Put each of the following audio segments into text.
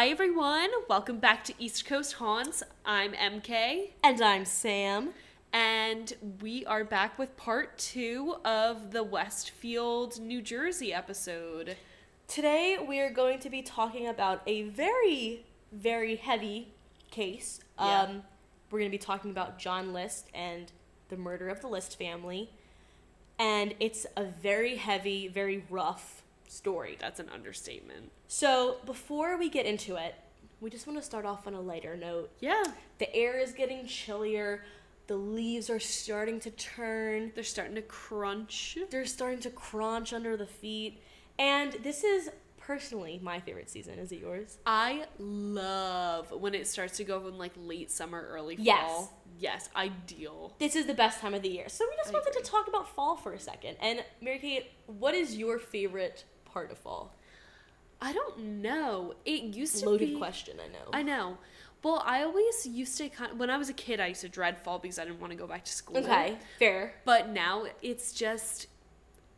Hi everyone, welcome back to East Coast Haunts. I'm MK, And I'm Sam. and we are back with part two of the Westfield, New Jersey episode. Today we are going to be talking about a very, very heavy case. Yeah. Um, we're going to be talking about John List and the murder of the List family. And it's a very heavy, very rough story. That's an understatement. So before we get into it, we just want to start off on a lighter note. Yeah, The air is getting chillier. The leaves are starting to turn. they're starting to crunch. They're starting to crunch under the feet. And this is personally my favorite season. Is it yours? I love when it starts to go from like late summer, early fall. Yes. Yes, ideal. This is the best time of the year. So we just I wanted agree. to talk about fall for a second. And Mary Kate, what is your favorite part of fall? I don't know. It used to be Loaded be question, I know. I know. Well, I always used to kind when I was a kid, I used to dread fall because I didn't want to go back to school. okay, fair. But now it's just,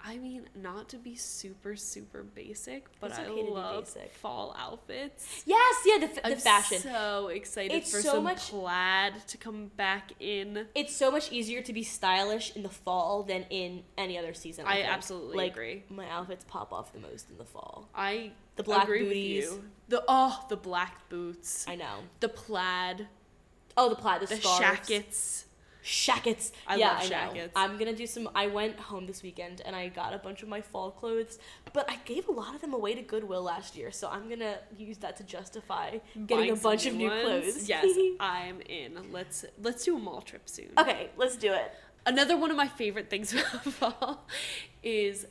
I mean, not to be super super basic, but I okay be love basic. fall outfits. Yes, yeah, the, f- the I'm fashion. so excited It's for so some much- plaid to come back in. it's so much easier to be stylish in the fall than in any other season. I, I absolutely like, agree. My outfits pop off the most in the fall. I The black booties. With you. The oh, the black boots, I know. the plaid, Oh, the plaid, the, the scarves. shackets. Shackets. I yeah, love shackets. I'm gonna do some. I went home this weekend and I got a bunch of my fall clothes, but I gave a lot of them away to Goodwill last year, so I'm gonna use that to justify getting Buying a bunch of new ones. clothes. Yes, I'm in. Let's let's do a mall trip soon. okay, let's do it. Another one of my favorite things about fall is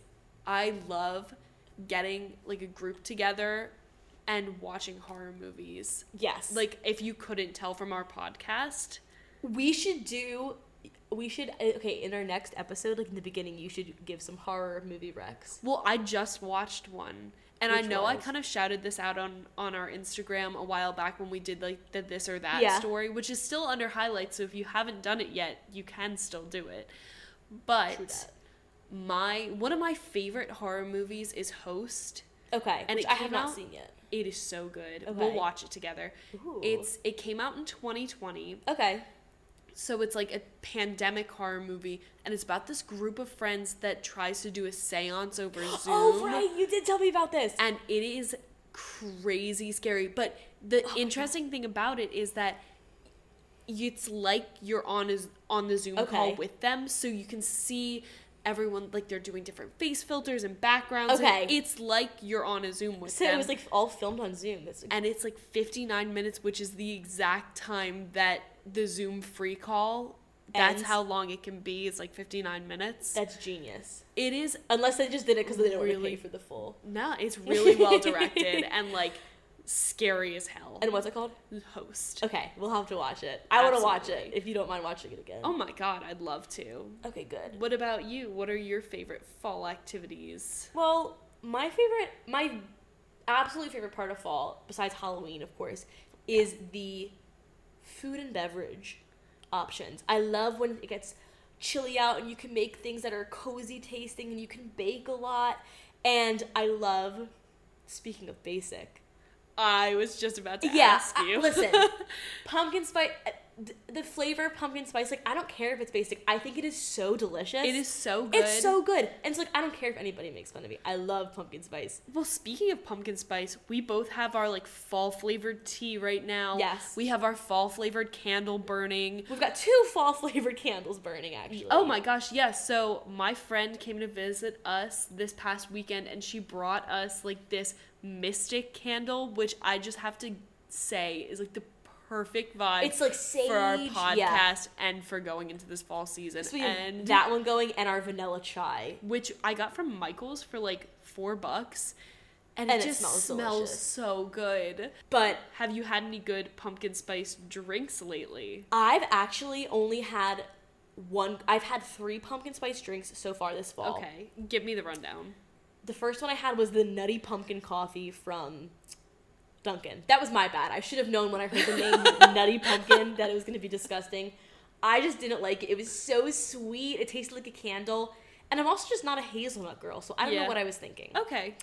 I love getting like a group together and watching horror movies. Yes. Like if you couldn't tell from our podcast, we should do. We should uh, okay in our next episode, like in the beginning, you should give some horror movie recs. well, I just watched one. And I Which know I kind of shouted this out on on our Instagram a while back when we did like the this or that Yeah. story, which is still under highlights. So if you haven't done it yet, you can still do it. But my one of my favorite horror movies is Host. Okay, And it I have not out- seen yet. It is so good. We'll watch it together. Ooh. It's it came out in 2020. Okay. So it's like a pandemic horror movie and it's about this group of friends that tries to do a séance over oh, Zoom. Oh right, you did tell me about this. And it is crazy scary, but the Oh interesting thing about it is that it's like you're on a, on the Zoom call with them so you can see everyone like they're doing different face filters and backgrounds and Okay. it's like you're on a Zoom with So them it was like all filmed on Zoom. That's and it's like 59 minutes which is the exact time that the zoom free call that's Ends. how long it can be it's like 59 minutes that's genius. it is Unless they just did it because they didn't want to Really? pay for the full. no it's really well directed and like scary as hell And what's it called? host Okay, we'll have to watch it. I want to watch it if you don't mind watching it again. oh my god i'd love to Okay, good. what about you what are your favorite fall activities Well, my favorite, my absolute favorite part of fall, besides Halloween, of course, is the food and beverage options. I love when it gets chilly out and you can make things that are cozy tasting and you can bake a lot. And I love, speaking of basic, i was just about to yeah, ask you. you listen, pumpkin spice. Th- The flavor of pumpkin spice, like I don't care if it's basic. I think it is so delicious. it is so good It's so good, and it's like I don't care if anybody makes fun of me. I love pumpkin spice. Well, speaking of pumpkin spice, we both have our like fall flavored tea right now. Yes. We have our fall flavored candle burning. We've got two fall flavored candles burning, actually. Oh my gosh, yes. So my friend came to visit us this past weekend and she brought us like this mystic candle, which I just have to say is like the perfect vibe It's like for our podcast yeah. and for going into this fall season. So and that one going and our vanilla chai. which I got from Michael's for like four bucks. And, And it it just smells smells so good. But Have you had any good pumpkin spice drinks lately? I've actually only had one. I've had three pumpkin spice drinks so far this fall. Okay, give me the rundown. The first one I had was the nutty pumpkin coffee from Dunkin'. That was my bad. I should have known when I heard the name Nutty Pumpkin that it was going to be disgusting. I just didn't like it. It was so sweet. It tasted like a candle. And I'm also just not a hazelnut girl, so I don't Yeah. know what I was thinking. Okay.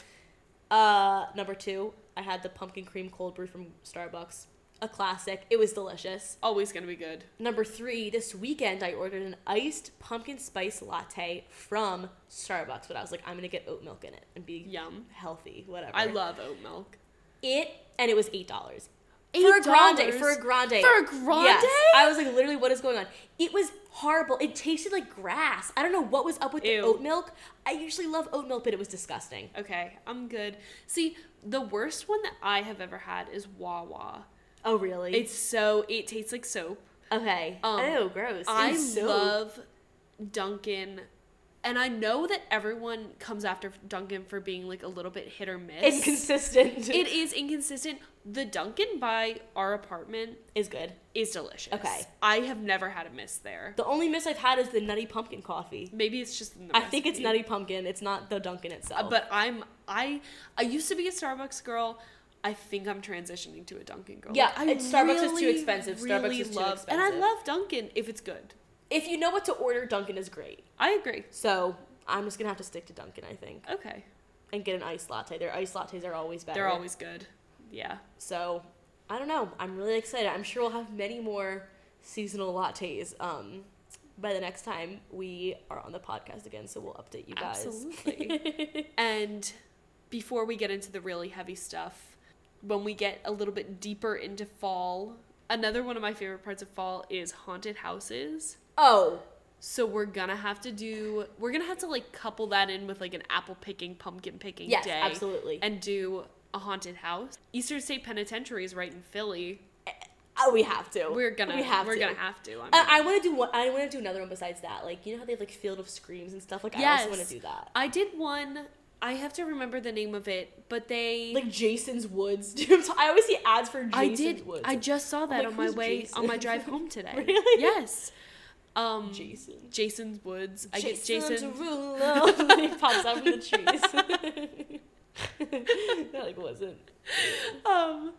Uh, number two, I had the pumpkin cream cold brew from Starbucks. A classic. It was delicious. Always gonna be good. Number three, this weekend I ordered an iced pumpkin spice latte from Starbucks, but I was like, I'm gonna get oat milk in it and be Yum. healthy, whatever. I love oat milk. it, and it was eight dollars. For a grande, for a grande. For a grande? Yes. I was like, literally, what is going on? It was horrible. It tasted like grass. I don't know what was up with Ew. the oat milk. I usually love oat milk, but it was disgusting. Okay, I'm good. See, the worst one that I have ever had is Wawa. Oh, really? It's so it tastes like soap. okay. Um, oh, gross. I love Dunkin', and I know that everyone comes after Dunkin' for being like a little bit hit or miss. inconsistent. it is inconsistent. The Dunkin' by our apartment is good. is delicious. Okay. I have never had a miss there. The only miss I've had is the nutty pumpkin coffee. Maybe it's just the I think it's nutty pumpkin. It's not the Dunkin' itself. Uh, But I'm I I used to be a Starbucks girl. I think I'm transitioning to a Dunkin' girl. Yeah, I it's- Starbucks is too expensive. Starbucks really is too love, And I love Dunkin' if it's good. If you know what to order, Dunkin' is great. I agree. So I'm just gonna have to stick to Dunkin', I think, Okay. and get an iced latte. Their iced lattes are always better. They're always good. Yeah. So I don't know. I'm really excited. I'm sure we'll have many more seasonal lattes um, by the next time we are on the podcast again. So we'll update you guys. Absolutely. and before we get into the really heavy stuff, when we get a little bit deeper into fall, another one of my favorite parts of fall is haunted houses. Oh, So we're gonna have to do we're gonna have to like couple that in with like an apple picking, pumpkin picking yes, day. absolutely. And do a haunted house. Eastern State Penitentiary is right in Philly. oh, we have to. We're gonna We have we're to. gonna have to. I mean, I, I want to do one. I want to do another one besides that. Like you know how they have like Field of Screams and stuff. Like I also want to do that. I did one I have to remember the name of it, but they Like Jason's Woods. I always see ads for Jason's I did. Woods. I just saw that like, on my way Jason? on my drive home today. Really? Yes. Um, Jason. Jason's Woods. I get Jason's Jason. Derulo. he pops out from the trees. that like wasn't. Um,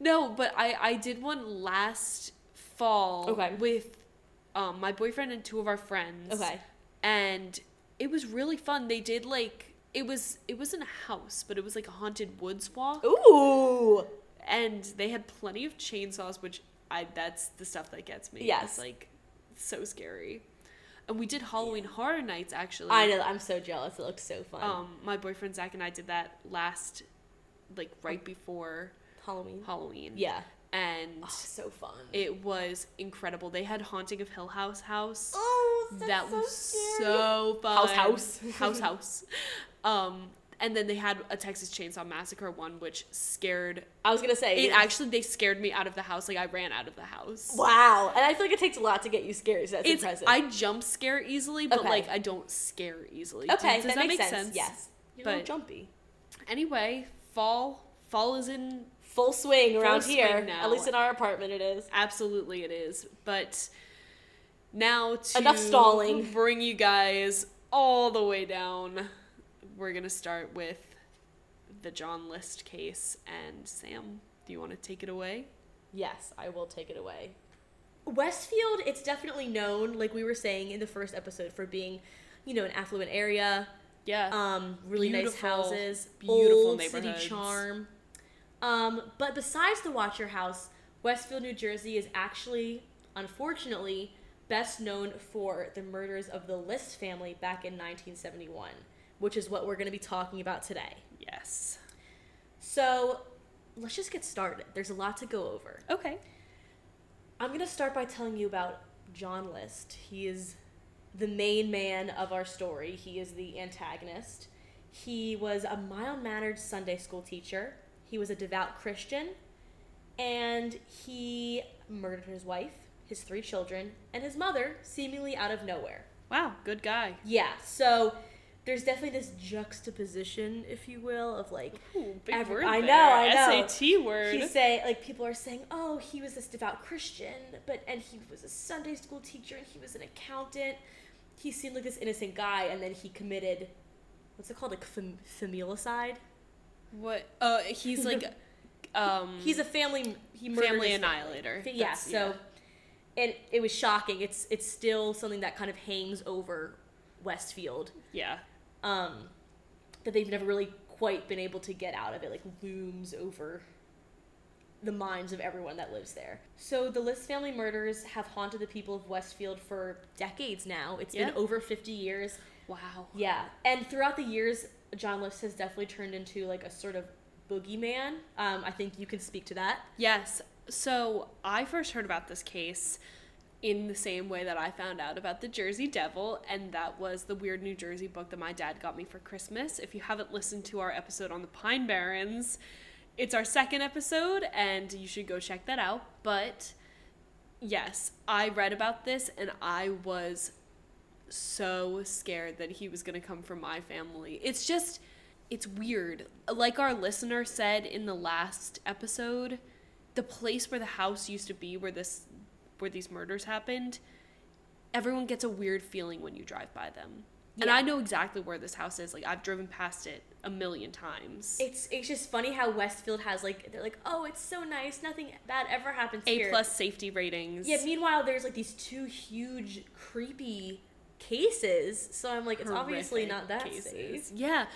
no, but I I did one last fall. Okay. With um my boyfriend and two of our friends. Okay. And it was really fun. They did like it was it wasn't a house, but it was like a haunted woods walk. Ooh. and they had plenty of chainsaws which i that's the stuff that gets me Yes. it's like so scary and we did halloween horror nights actually I know. I'm so jealous. It looked so fun. um my boyfriend zach and i did that last like right before Halloween. halloween Yeah. and Oh, so fun. it was incredible they had haunting of hill house house oh, that so was scary. so fun House house. house house um and then they had a texas chainsaw massacre one which scared I was gonna say it actually they scared me out of the house like i ran out of the house Wow, and I feel like it takes a lot to get you scared. So that's it's impressive. i jump scare easily but Okay. like i don't scare easily okay, does, that, that makes make sense. sense, Yes, you're But- jumpy. anyway fall fall is in Full swing Full around swing here. now. At least in our apartment, it is. absolutely it is but now to Enough stalling. bring you guys all the way down we're gonna start with the john list case and sam do you want to take it away Yes, I will take it away. Westfield, it's definitely known, like we were saying in the first episode, for being, you know, an affluent area. yeah Um, really nice houses, beautiful old city charm. Um, but besides the Watcher House, Westfield, New Jersey is actually, unfortunately, best known for the murders of the List family back in 1971, which is what we're going to be talking about today. yes So, let's just get started. There's a lot to go over. okay I'm going to start by telling you about John List. He is the main man of our story, he is the antagonist. He was a mild mannered Sunday school teacher, he was a devout Christian, and he murdered his wife, his three children, and his mother seemingly out of nowhere. wow good guy Yeah, so there's definitely this juxtaposition, if you will, of like Ooh, big Every- word I know, there. I know. SAT word. he say like people are saying, oh, he was this devout Christian, but and he was a Sunday school teacher and he was an accountant. He seemed like this innocent guy, and then he committed what's it called, like fam- familicide. what? Uh, he's like, um, He's a family. He murdered family annihilator. Fa- Yeah. So, and it was shocking. It's it's still something that kind of hangs over Westfield. yeah, um, that they've never really quite been able to get out of it, like looms over the minds of everyone that lives there. So the List family murders have haunted the people of Westfield for decades now. It's Yeah. been over 50 years. Wow. Yeah, and throughout the years, John List has definitely turned into like a sort of boogeyman. Um, I think you can speak to that. Yes. So I first heard about this case in the same way that I found out about the Jersey Devil, and that was the Weird New Jersey book that my dad got me for Christmas. If you haven't listened to our episode on the Pine Barrens, it's our second episode, and you should go check that out. But yes, I read about this, and I was so scared that he was going to come from my family. It's just, it's weird. Like our listener said in the last episode, the place where the house used to be where this where these murders happened, everyone gets a weird feeling when you drive by them. And I know exactly where this house is. Like I've driven past it a million times. It's it's just funny how Westfield has like they're like oh it's so nice nothing bad ever happens A here. plus safety ratings. Yeah. Meanwhile, there's like these two huge creepy cases. So I'm like it's obviously not that cases. safe. Yeah.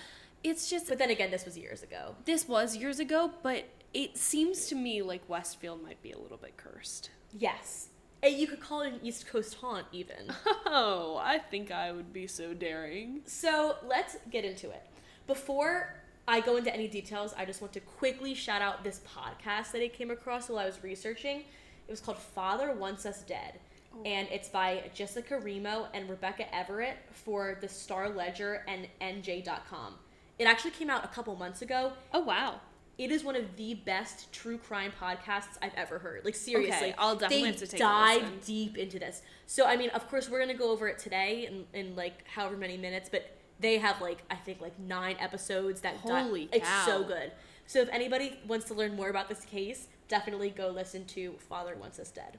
It's just But then again, this was years ago. this was years ago, but it seems to me like Westfield might be a little bit cursed. Yes. And you could call it an East Coast haunt even. Oh, I think I would be so daring. So let's get into it. Before I go into any details, I just want to quickly shout out this podcast that I came across while I was researching. It was called Father Wants Us Dead. Oh. And it's by Jessica Remo and Rebecca Everett for the Star Ledger and NJ.com. It actually came out a couple months ago. Oh wow. It is one of the best true crime podcasts I've ever heard. Like seriously, Okay, I'll definitely have to take dive deep into this. So I mean, of course, we're gonna go over it today in, in like however many minutes, but they have like I think like nine episodes that di- Holy it's so good. So if anybody wants to learn more about this case, definitely go listen to Father Wants Us Dead.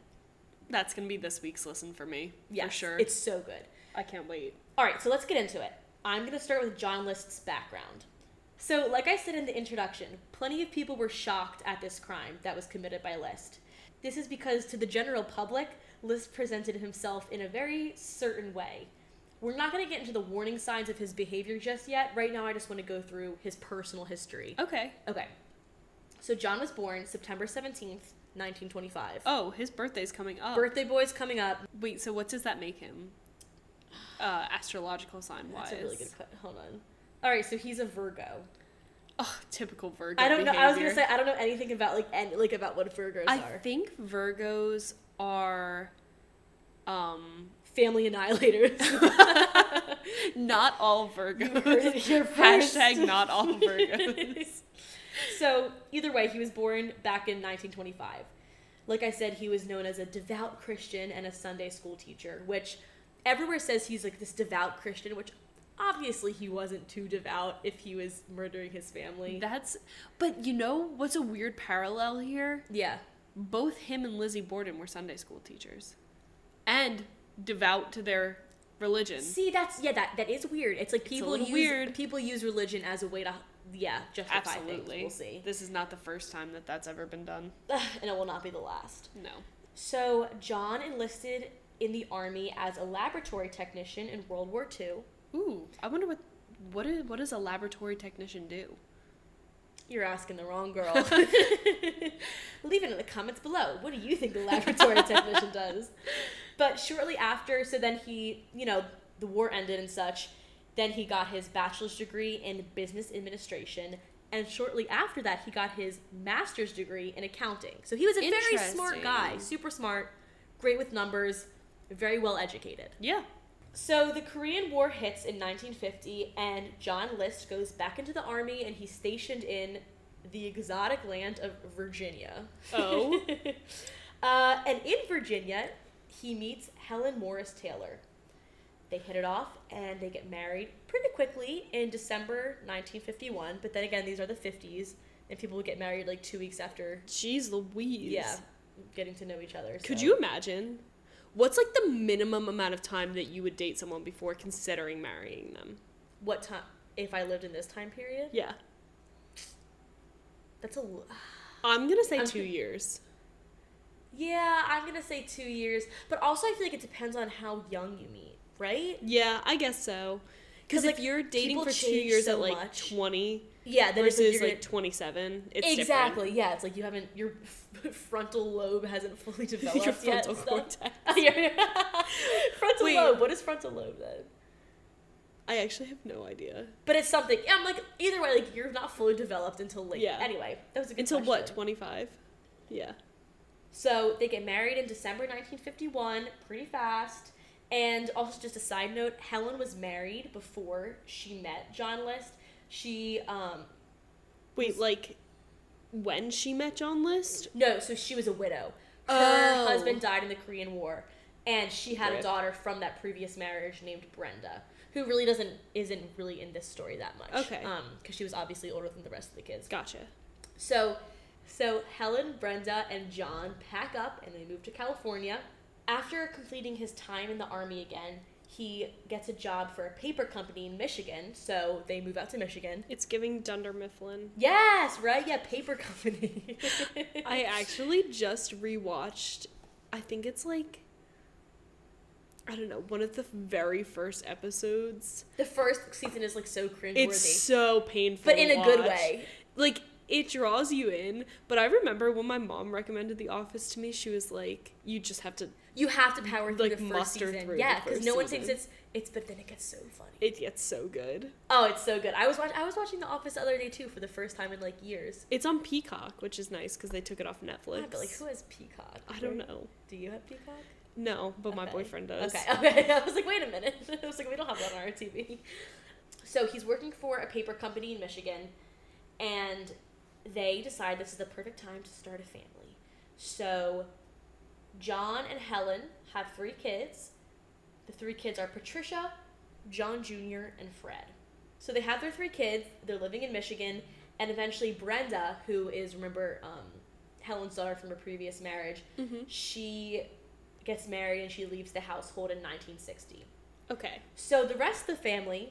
That's gonna be this week's listen for me. Yes, for sure. it's so good. I can't wait. All right, so let's get into it. I'm going to start with John List's background. So, like I said in the introduction, plenty of people were shocked at this crime that was committed by List. This is because to the general public, List presented himself in a very certain way. We're not going to get into the warning signs of his behavior just yet. Right now, I just want to go through his personal history. Okay. Okay. So, John was born September 17th, 1925. Oh, his birthday's coming up. Birthday boy's coming up. Wait, so what does that make him? Uh, astrological sign wise. That's a really good cut. Hold on. All right, so he's a Virgo. Oh, typical Virgo. I don't know. I was gonna say I don't know anything about like any, like about what Virgos I are. I think Virgos are, um, Family annihilators. not all You Virgos. first. Hashtag not all Virgos. so either way, he was born back in 1925. Like I said, he was known as a devout Christian and a Sunday school teacher, which everywhere says he's like this devout Christian, which obviously he wasn't too devout if he was murdering his family. That's, but you know what's a weird parallel here? yeah. Both him and Lizzie Borden were Sunday school teachers, and devout to their religion. See, that's yeah, that that is weird. It's like people little use weird. people use religion as a way to yeah justify Absolutely. things. We'll see, This is not the first time that that's ever been done. and it will not be the last. No. So John enlisted in the army as a laboratory technician in World War II. Ooh, I wonder what what is what does a laboratory technician do? You're asking the wrong girl. Leave it in the comments below. What do you think a laboratory technician does? But shortly after, so then he, you know, the war ended and such. Then he got his bachelor's degree in business administration. And shortly after that, he got his master's degree in accounting. So he was a very smart guy, super smart, great with numbers, very well educated. Yeah. So the Korean War hits in 1950, and John List goes back into the army, and he's stationed in the exotic land of Virginia. Oh. uh, and in Virginia, he meets Helen Morris Taylor. They hit it off, and they get married pretty quickly in December 1951. But then again, these are the 50s, and people would get married like two weeks after, Jeez Louise. yeah, getting to know each other. Could you imagine? What's like the minimum amount of time that you would date someone before considering marrying them? What time? If I lived in this time period, Yeah. that's a. l- I'm gonna say I'm two years. Yeah, I'm gonna say two years, but also I feel like it depends on how young you meet, right? Yeah, I guess so. Because 'Cause, if like, you're dating for two years so at like much. 20, Yeah, then it's versus gonna- like 27. It's exactly. Yeah, it's like you haven't your frontal lobe hasn't fully developed Your yet. frontal and cortex. Frontal Wait. lobe. What is frontal lobe then? I actually have no idea. But it's something. I'm like either way. Like you're not fully developed until late. Yeah. Anyway, that was a good Until what? 25? Yeah. So they get married in December 1951, pretty fast. And also, just a side note, Helen was married before she met John List. She, um, Wait, like when she met John List? no, so she was a widow. Her Oh. husband died in the Korean War, and she had a daughter from that previous marriage named Brenda, who really doesn't isn't really in this story that much. Okay. Um, because she was obviously older than the rest of the kids. Gotcha. So, so Helen, Brenda, and John pack up and they move to California. After completing his time in the army again, he gets a job for a paper company in Michigan. So they move out to Michigan. It's giving Dunder Mifflin. Yes, right? Yeah, paper company. I actually just rewatched, I think it's like, I don't know, one of the very first episodes. the first season is like so cringeworthy, It's so painful. but in a good way. Like, it draws you in, but I remember when my mom recommended The Office to me, she was like, you just have to, You have to power through Like, the first season. through yeah, because no one season. thinks it's it's. But then it gets so funny. it gets so good. Oh, it's so good. I was watch- I was watching The Office the other day too for the first time in like years. It's on Peacock, which is nice because they took it off Netflix. Yeah, but like, who has Peacock? I don't know. Do you have Peacock? No, but my boyfriend does. Okay, okay. I was like, wait a minute. I was like, we don't have that on our TV. So he's working for a paper company in Michigan, and they decide this is the perfect time to start a family. So John and Helen have three kids. The three kids are Patricia, John Jr., and Fred. So they have their three kids. They're living in Michigan, and eventually Brenda, who is remember um, Helen's daughter from a previous marriage, hmm she gets married and she leaves the household in 1960. Okay. So the rest of the family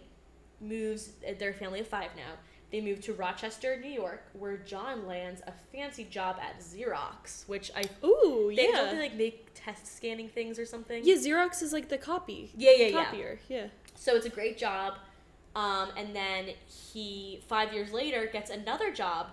moves, uh, they're a family of five now. They move to Rochester, New York, where John lands a fancy job at Xerox, which I Ooh, they yeah. don't they like make test scanning things or something. yeah, Xerox is like the copy. yeah, yeah, yeah. Copier, yeah. So it's a great job. Um, and then he five years later gets another job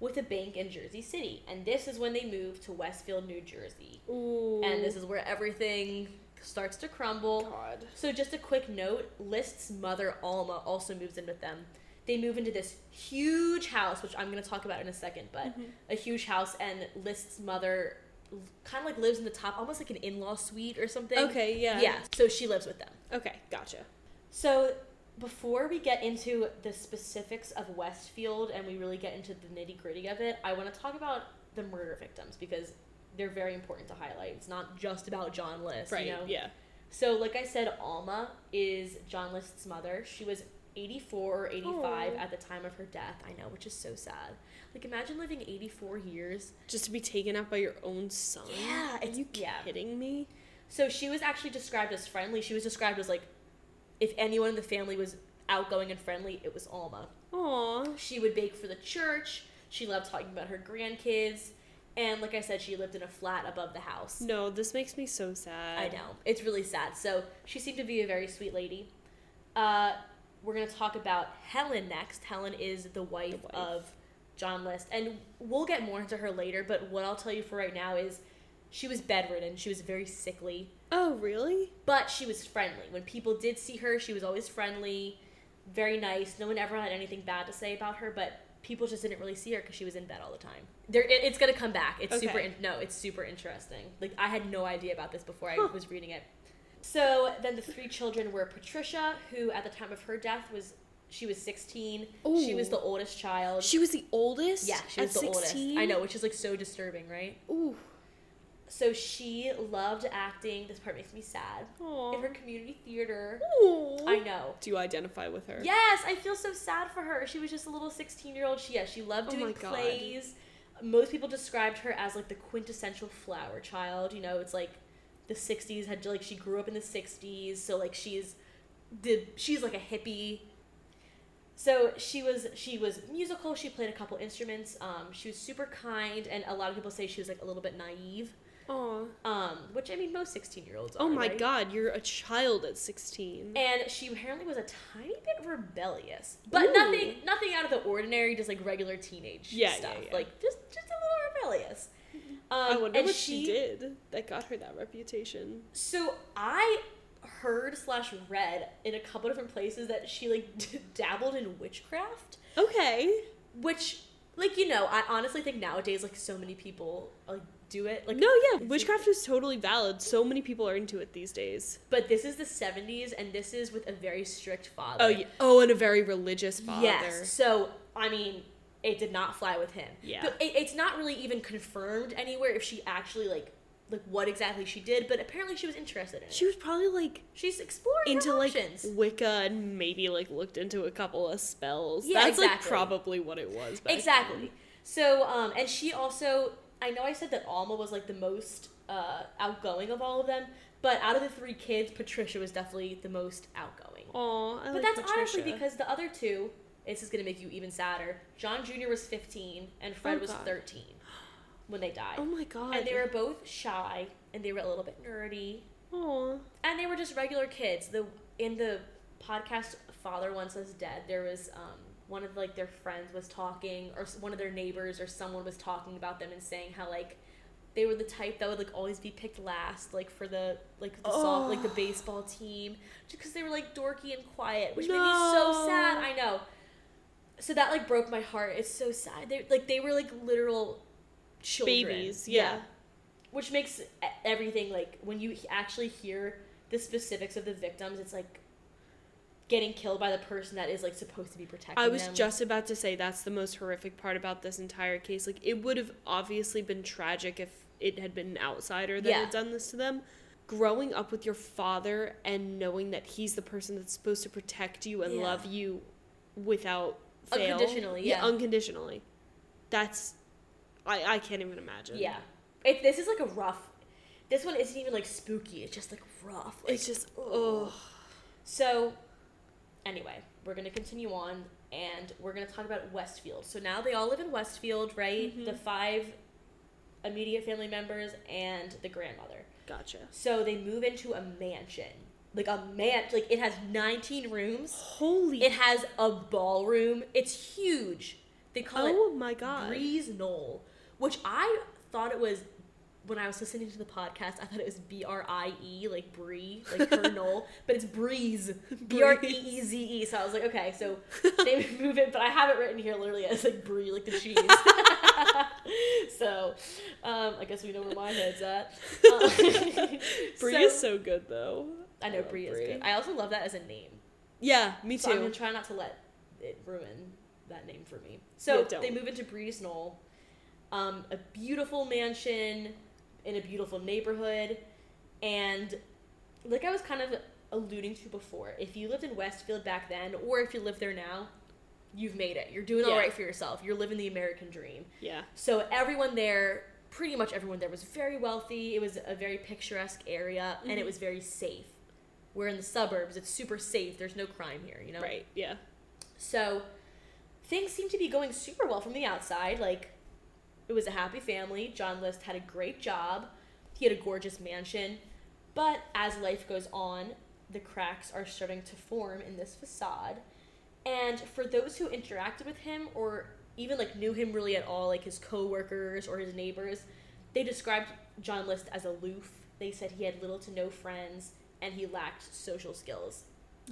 with a bank in Jersey City, and this is when they move to Westfield, New Jersey. Ooh. and this is where everything starts to crumble. God. So just a quick note, List's mother Alma also moves in with them. They move into this huge house, which I'm going to talk about in a second, but Mhm. a huge house and List's mother kind of like lives in the top, almost like an in-law suite or something. Okay, yeah. Yeah, so she lives with them. Okay, gotcha. So before we get into the specifics of Westfield and we really get into the nitty-gritty of it, I want to talk about the murder victims because they're very important to highlight. It's not just about John List, Right, you know? yeah. So, like I said, Alma is John List's mother. She was 84 or 85 Aw. at the time of her death. I know, which is so sad. Like, imagine living 84 years. Just to be taken out by your own son? Yeah, Are you yeah. kidding me? So, she was actually described as friendly. She was described as, like, if anyone in the family was outgoing and friendly, it was Alma. Aw. She would bake for the church. She loved talking about her grandkids. And, like I said, she lived in a flat above the house. No, this makes me so sad. I know. It's really sad. So she seemed to be a very sweet lady. Uh, we're going to talk about Helen next. Helen is the wife, The wife. of John List. And we'll get more into her later, but what I'll tell you for right now is she was bedridden. She was very sickly, Oh, really? but she was friendly. When people did see her, she was always friendly, very nice. No one ever had anything bad to say about her, but people just didn't really see her because she was in bed all the time. There, it, it's gonna come back. It's super. In, no, it's super interesting. Like I had no idea about this before I was reading it. So then the three children were Patricia, who at the time of her death was she was 16. She was the oldest child. She was the oldest? yeah, she was the 16? oldest. I know, which is like so disturbing, right? Ooh. So she loved acting. This part makes me sad. Aw. In her community theater. Ooh. I know. Do you identify with her? Yes, I feel so sad for her. She was just a little 16 year old. She, yeah, she loved Oh doing God. plays. Most people described her as like the quintessential flower child. You know, it's like the 60s had like she grew up in the 60s, so like she's did she's like a hippie. So she was she was musical. She played a couple instruments. Um, she was super kind, and a lot of people say she was like a little bit naive. Aw. Um, which I mean, most sixteen-year-olds. Oh are, my right? god, you're a child at 16. And she apparently was a tiny bit rebellious, but Ooh. nothing, nothing out of the ordinary. Just like regular teenage Yeah, yeah, stuff, yeah. like just, just a little rebellious. Um, I wonder and what she, did that got her that reputation. So I heard slash read in a couple different places that she like dabbled in witchcraft, Okay. which like you know I honestly think nowadays like so many people like do it like no, yeah, witchcraft is totally valid. So many people are into it these days. But this is the '70s, and this is with a very strict father. Oh, yeah. Oh, and a very religious father. Yes. So I mean, it did not fly with him. Yeah. But it, it's not really even confirmed anywhere if she actually like like what exactly she did, but apparently she was interested in it. She was probably like She's exploring into like options. Wicca and maybe like looked into a couple of spells. Yeah, That's like probably what it was. Back exactly. then. So um, and she also I know I said that Alma was like the most uh outgoing of all of them, but out of the three kids, Patricia was definitely the most outgoing. Aw, I But like that's Patricia. honestly because the other two, this is gonna make you even sadder. John Jr. was 15 and Fred Oh, was God. 13 when they died. Oh my god. and they were both shy and they were a little bit nerdy Aw. and they were just regular kids. The in the podcast Father Wants Us Dead, there was um, one of like their friends was talking or one of their neighbors or someone was talking about them and saying how like they were the type that would like always be picked last like for the like the soft, like the Oh. baseball team just because they were like dorky and quiet which made me so sad i know so that like broke my heart it's so sad they like they were like literal children Babies, yeah. which makes everything like when you actually hear the specifics of the victims it's like getting killed by the person that is like supposed to be protecting I was them. just about to say that's the most horrific part about this entire case. Like it would have obviously been tragic if it had been an outsider that Yeah. had done this to them. Growing up with your father and knowing that he's the person that's supposed to protect you and Yeah. love you without fail. Unconditionally, yeah. unconditionally. That's I I can't even imagine. yeah it, this is like a rough this one isn't even like spooky it's just like rough like, It's just oh So, anyway, we're gonna continue on, and we're gonna talk about Westfield. So now they all live in Westfield, right? Mhm. The five immediate family members and the grandmother. gotcha. So they move into a mansion, like a man, like it has 19 rooms. Holy It has a ballroom. It's huge. They call it Oh my god. Breeze Knoll, which I thought it was when I was listening to the podcast. I thought it was B R I E, like Bree, like her Knoll, but it's Breeze, B R E E Z E. So I was like, okay, so they move it, but I have it written here literally as like Brie, like the cheese. so um, I guess we know where my head's at. Um, Brie so- is so good though. I know love Brie is good. I also love that as a name. Yeah, me So I'm too. gonna try not to let it ruin that name for me. So Yeah, they move into Breeze Knoll, um, a beautiful mansion in a beautiful neighborhood, and like I was kind of alluding to before, if you lived in Westfield back then, or if you live there now, you've made it. You're doing all Yeah. right for yourself. You're living the American dream. yeah. So everyone there, pretty much everyone there, was very wealthy. It was a very picturesque area, and it Mhm. was very safe. We're in the suburbs. It's super safe. There's no crime here, you know. Right. Yeah. So things seem to be going super well from the outside. Like it was a happy family. John List had a great job. He had a gorgeous mansion. But as life goes on, the cracks are starting to form in this facade. And for those who interacted with him or even like knew him really at all, like his coworkers or his neighbors, they described John List as aloof. They said he had little to no friends and he lacked social skills.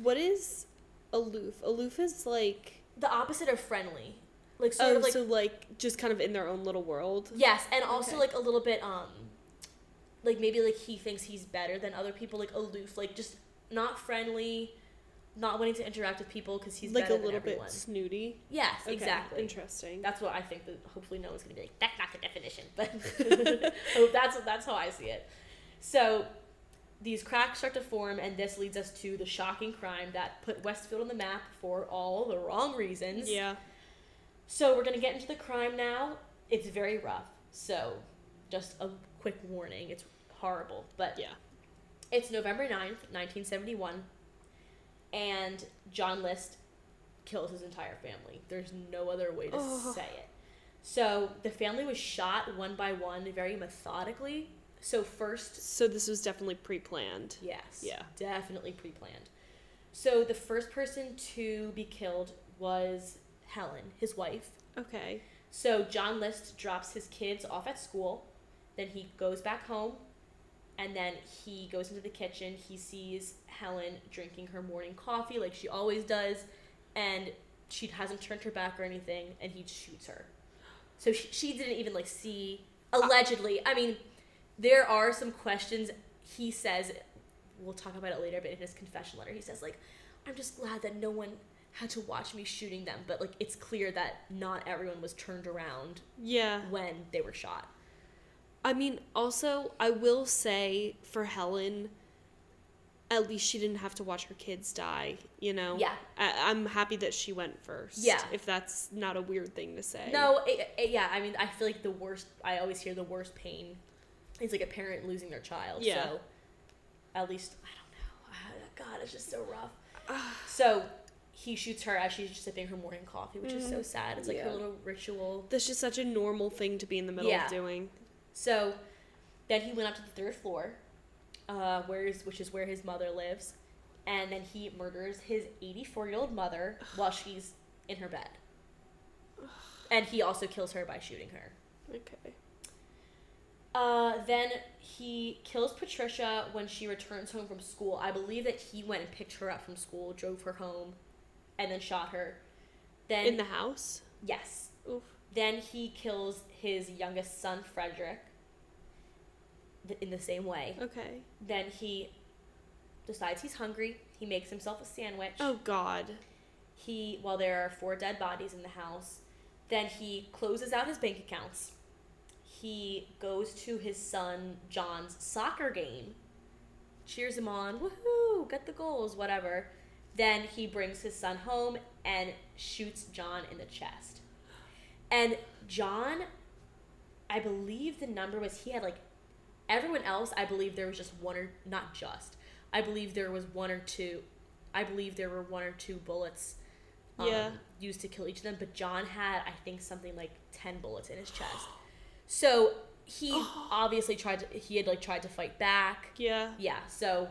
What is aloof? Aloof is like The opposite of friendly. Like sort oh, of like so like just kind of in their own little world. Yes, and also Okay. like a little bit um like maybe like he thinks he's better than other people like aloof, like just not friendly, not wanting to interact with people cuz he's like a little bit snooty. Yes, Okay, exactly. Interesting. That's what I think that hopefully no one's going to be like that's not the definition, but that's that's how I see it. So these cracks start to form and this leads us to the shocking crime that put Westfield on the map for all the wrong reasons. yeah. So we're gonna get into the crime now. It's very rough. So just a quick warning. It's horrible. But Yeah. it's November 9th, 1971. And John List kills his entire family. There's no other way to say it. So the family was shot one by one very methodically. So first, So this was definitely pre-planned. yes, Yeah. definitely pre-planned. So the first person to be killed was Helen, his wife. Okay. So John List drops his kids off at school, then he goes back home, and then he goes into the kitchen. He sees Helen drinking her morning coffee like she always does, and she hasn't turned her back or anything, and he shoots her. So she, she didn't even like see uh, allegedly. I mean, there are some questions. He says, we'll talk about it later, but in his confession letter, he says like, "I'm just glad that no one." had to watch me shooting them but like it's clear that not everyone was turned around Yeah. when they were shot. I mean, also, I will say for Helen, at least she didn't have to watch her kids die, you know? Yeah. I- I'm happy that she went first. Yeah. If that's not a weird thing to say. No, it, it- yeah, I mean, I feel like the worst. I always hear the worst pain is like a parent losing their child. Yeah. So at least I don't know. God, it's just so rough. so he shoots her as she's just sipping her morning coffee, which is so sad. It's like her Mm. Little ritual. That's just such a normal thing to be in the middle Yeah. of doing. So then he went up to the third floor, uh, where is which is where his mother lives, and then he murders his 84 year old mother while she's in her bed. And he also kills her by shooting her. Okay. Uh, then he kills Patricia when she returns home from school. I believe that he went and picked her up from school, drove her home, and then shot her. Then in the house? yes, Oof. then he kills his youngest son Frederick. th- In the same way. Okay. Then he decides he's hungry. He makes himself a sandwich. Oh, God. He, while there are four dead bodies in the house, then he closes out his bank accounts. He goes to his son John's soccer game, cheers him on, woohoo, get the goals, whatever. Then he brings his son home and shoots John in the chest. And John, I believe the number was he had like everyone else, I believe there was just one or not just. I believe there was one or two. I believe there were one or two bullets um, Yeah. used to kill each of them, but John had I think something like 10 bullets in his chest. So he obviously tried to he had like tried to fight back. Yeah. Yeah, so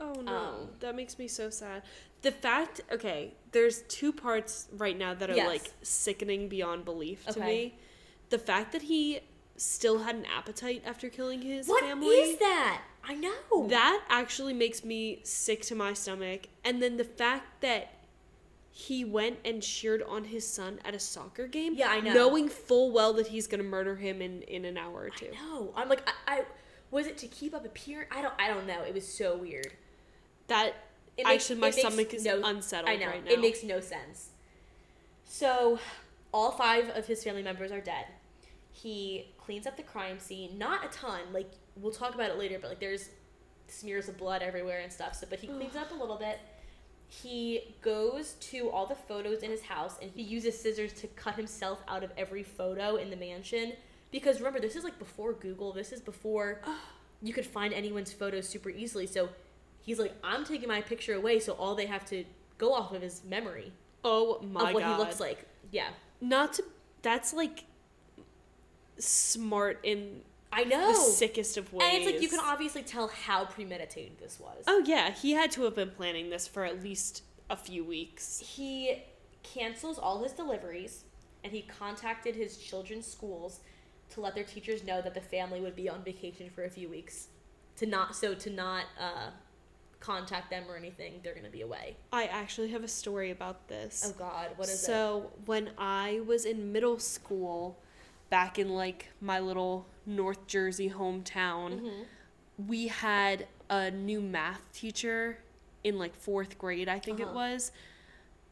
Oh no, Um, that makes me so sad. The fact, okay, there's two parts right now that are Yes. like sickening beyond belief to Okay. me. The fact that he still had an appetite after killing his what family. What is that? I know. That actually makes me sick to my stomach. And then the fact that he went and cheered on his son at a soccer game. Yeah, I know. Knowing full well that he's gonna murder him in, in an hour or two. No, I'm like I, I was it to keep up appearance? I don't I don't know. It was so weird. That It makes- actually my stomach is no- unsettled I know. right now. It makes no sense. So, all five of his family members are dead. He cleans up the crime scene, not a ton. Like we'll talk about it later, but like there's smears of blood everywhere and stuff. So, but he cleans up a little bit. He goes to all the photos in his house and he uses scissors to cut himself out of every photo in the mansion. Because remember, this is like before Google. This is before you could find anyone's photos super easily. So he's like, I'm taking my picture away, so all they have to go off of is memory oh my of what god. he looks like. Yeah, Not to that's like smart in I know. the sickest of ways. and it's like you can obviously tell how premeditated this was. Oh yeah, he had to have been planning this for at least a few weeks. He cancels all his deliveries, and he contacted his children's schools to let their teachers know that the family would be on vacation for a few weeks, to not so to not uh, contact them or anything. They're gonna be away. I actually have a story about this. Oh God, what is it? so when I was in middle school, back in like my little North Jersey hometown, Mhm. we had a new math teacher in like fourth grade, I think it Uh-huh. was,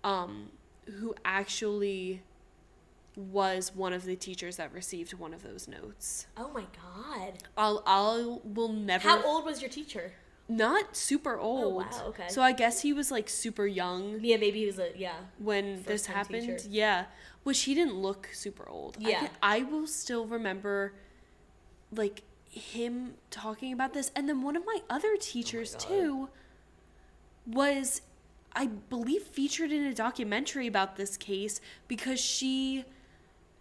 um, who actually was one of the teachers that received one of those notes. Oh my God. I'll I'll will never How old was your teacher? not super old. Oh wow, okay. So I guess he was like super young Yeah, maybe he was a yeah. when this happened. teacher. Yeah, which he didn't look super old. I, Yeah. can- I will still remember, like him talking about this, and then one of my other oh teachers Oh God. too was, I believe, featured in a documentary about this case because she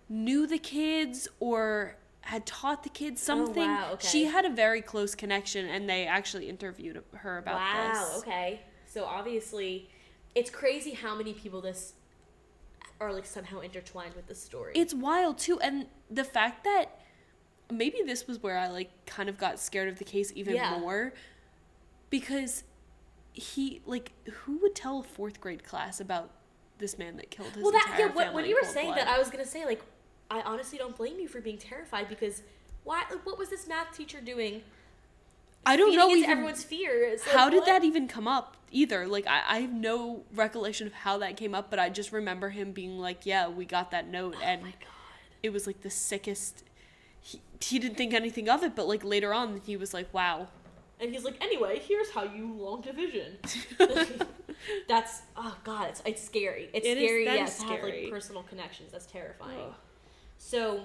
knew the kids or had taught the kids oh, something. Oh, wow, okay. She had a very close connection, and they actually interviewed her about wow, this. okay. So obviously, it's crazy how many people this are like somehow intertwined with the story. It's wild too, and the fact that maybe this was where I like kind of got scared of the case even Yeah. more, because he like who would tell a fourth grade class about this man that killed his well, that yeah. When, you were saying blood? that, I was gonna say like, I honestly don't blame you for being terrified because why? Like, what was this math teacher doing? I don't feeding know even everyone's fears. Like, how did what? that even come up either. Like I, I have no recollection of how that came up, but I just remember him being like, "Yeah, we got that note," oh and Oh my god. it was like the sickest. He, he didn't think anything of it, but like later on, he was like, "Wow." And he's like, anyway, here's how you long division. That's oh god, it's it's scary. It's It scary, yes, is to have like personal connections. That's terrifying. Ugh. So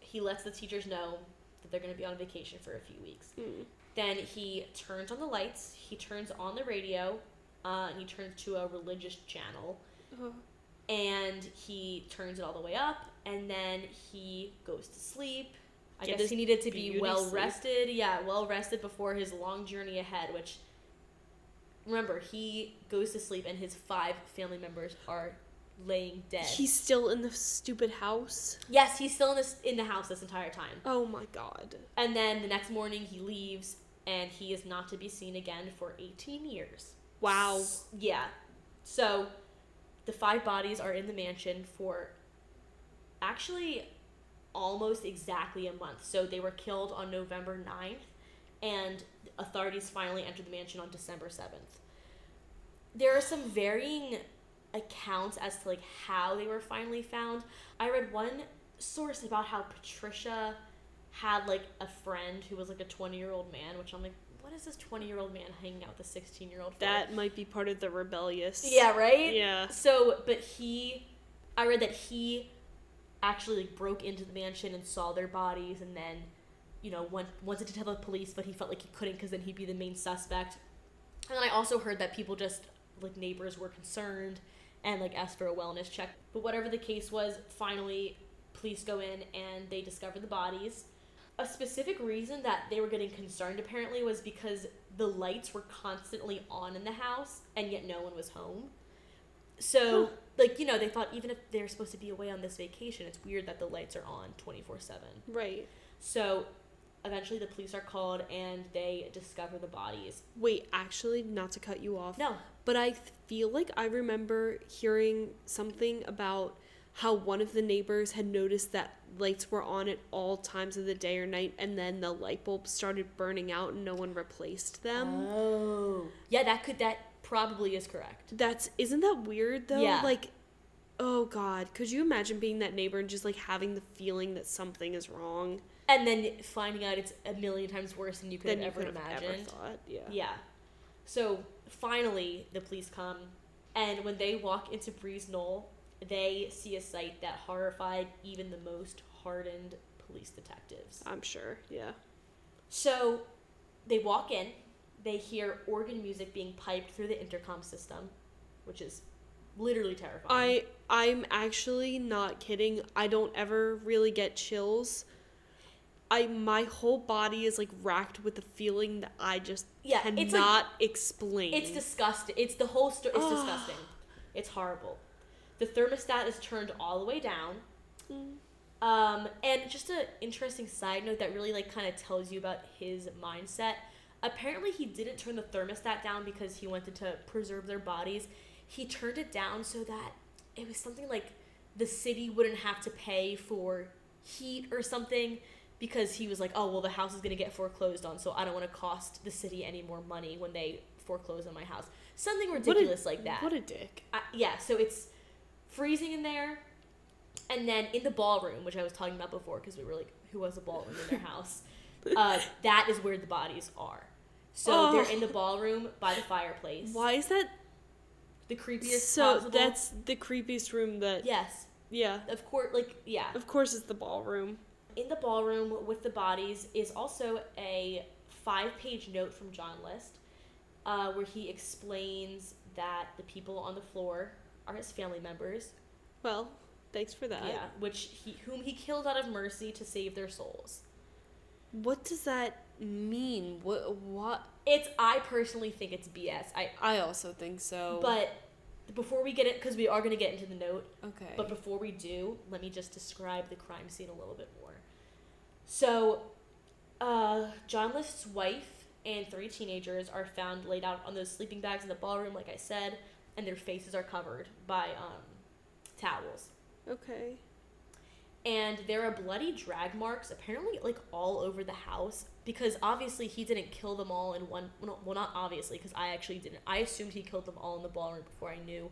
he lets the teachers know that they're going to be on vacation for a few weeks. Mm. Then he turns on the lights. He turns on the radio, uh, and he turns to a religious channel, Ugh. and he turns it all the way up. And then he goes to sleep. I Get guess he needed to be well sleep. rested. Yeah, well rested before his long journey ahead. Which, remember, he goes to sleep, and his five family members are laying dead. He's still in the stupid house. yes, he's still in this in the house this entire time. Oh my god. And then the next morning he leaves and he is not to be seen again for 18 years. Wow. Yeah. So the five bodies are in the mansion for actually almost exactly a month. So they were killed on November 9th and authorities finally entered the mansion on December 7th. There are some varying accounts as to like how they were finally found. I read one source about how Patricia had like a friend who was like a 20 year old man, which I'm like, what is this 20 year old man hanging out with a 16 year old? That might be part of the rebellious. yeah, right. Yeah. So, but he, I read that he actually like, broke into the mansion and saw their bodies, and then, you know, went wanted to tell the police, but he felt like he couldn't because then he'd be the main suspect. And then I also heard that people just like neighbors were concerned and like asked for a wellness check. But whatever the case was, finally police go in and they discover the bodies. A specific reason that they were getting concerned apparently was because the lights were constantly on in the house and yet no one was home. So. Like, you know, they thought even if they're supposed to be away on this vacation, it's weird that the lights are on 24 7. Right. So, eventually the police are called and they discover the bodies. Wait, actually, not to cut you off, No. but I feel like I remember hearing something about how one of the neighbors had noticed that lights were on at all times of the day or night, and then the light bulbs started burning out and no one replaced them. Oh. Yeah, that could, that probably is correct. That's isn't that weird though? Yeah. Like, oh god, could you imagine being that neighbor and just like having the feeling that something is wrong And then finding out it's a million times worse than you could than have you ever could have imagined. ever thought? Yeah. Yeah. So finally, the police come, and when they walk into Breeze Knoll, they see a sight that horrified even the most hardened police detectives. I'm sure. Yeah. So they walk in, they hear organ music being piped through the intercom system, which is literally terrifying. I I'm actually not kidding. I don't ever really get chills. I my whole body is like racked with the feeling that I just Yeah, cannot like- explain. It's disgusting. It's the whole story. It's disgusting. It's horrible. The thermostat is turned all the way down. Mm. Um, and just an interesting side note that really like kind of tells you about his mindset. Apparently, he didn't turn the thermostat down because he wanted to preserve their bodies. He turned it down so that it was something like the city wouldn't have to pay for heat or something because he was like, oh well, the house is gonna get foreclosed on, so I don't want to cost the city any more money when they foreclose on my house. Something What a- ridiculous like that. What a dick. Uh, yeah, so it's freezing in there, and then in the ballroom, which I was talking about before, because we were like, who has a ballroom in their house? Uh, that is where the bodies are. So Oh. they're in the ballroom by the fireplace. Why is that The creepiest so? possible. That's the creepiest room that. yes, Yeah. of course. Like yeah, Of course, it's the ballroom. in the ballroom with the bodies is also a five-page note from John List, uh, where he explains that the people on the floor are his family members. Well, Thanks for that. yeah, which he whom he killed out of mercy to save their souls. What does that mean? What what It's I personally think it's BS. I I also think so. but before we get it because we are going to get into the note okay. But before we do, let me just describe the crime scene a little bit more. So, uh, John List's wife and three teenagers are found laid out on those sleeping bags in the ballroom, like I said, and their faces are covered by um, towels. okay. And there are bloody drag marks, apparently, like all over the house, because obviously he didn't kill them all in one. Well, not- obviously, because I actually didn't. I assumed he killed them all in the ballroom before I knew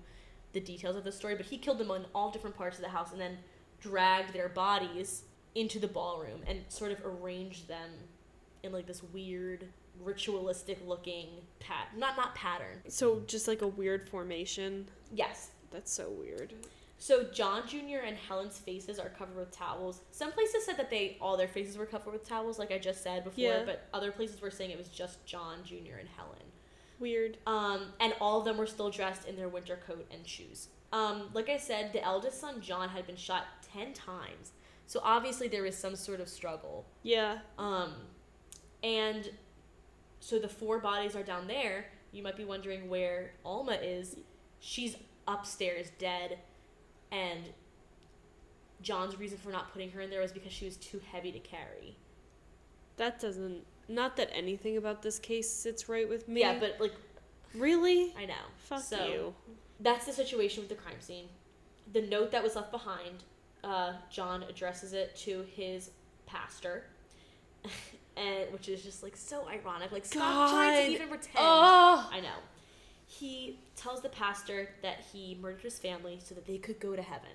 the details of the story, but he killed them in all different parts of the house and then dragged their bodies into the ballroom and sort of arranged them in like this weird ritualistic looking pat not not pattern. So just like a weird formation. Yes. That's so weird. So John Jr. and Helen's faces are covered with towels. Some places said that they all their faces were covered with towels, like I just said before, Yeah. but other places were saying it was just John Jr. and Helen. Weird. Um, and all of them were still dressed in their winter coat and shoes. Um, like I said, the eldest son John had been shot ten times, so obviously there was some sort of struggle. Yeah. Um, and so the four bodies are down there. You might be wondering where Alma is. She's upstairs, dead, and John's reason for not putting her in there was because she was too heavy to carry. That doesn't not that anything about this case sits right with me. Yeah, but like really? I know. Fuck So, you. That's the situation with the crime scene. The note that was left behind, uh, John addresses it to his pastor, and which is just like so ironic. Like stop trying God. to even pretend. Oh. I know. He tells the pastor that he murdered his family so that they could go to heaven.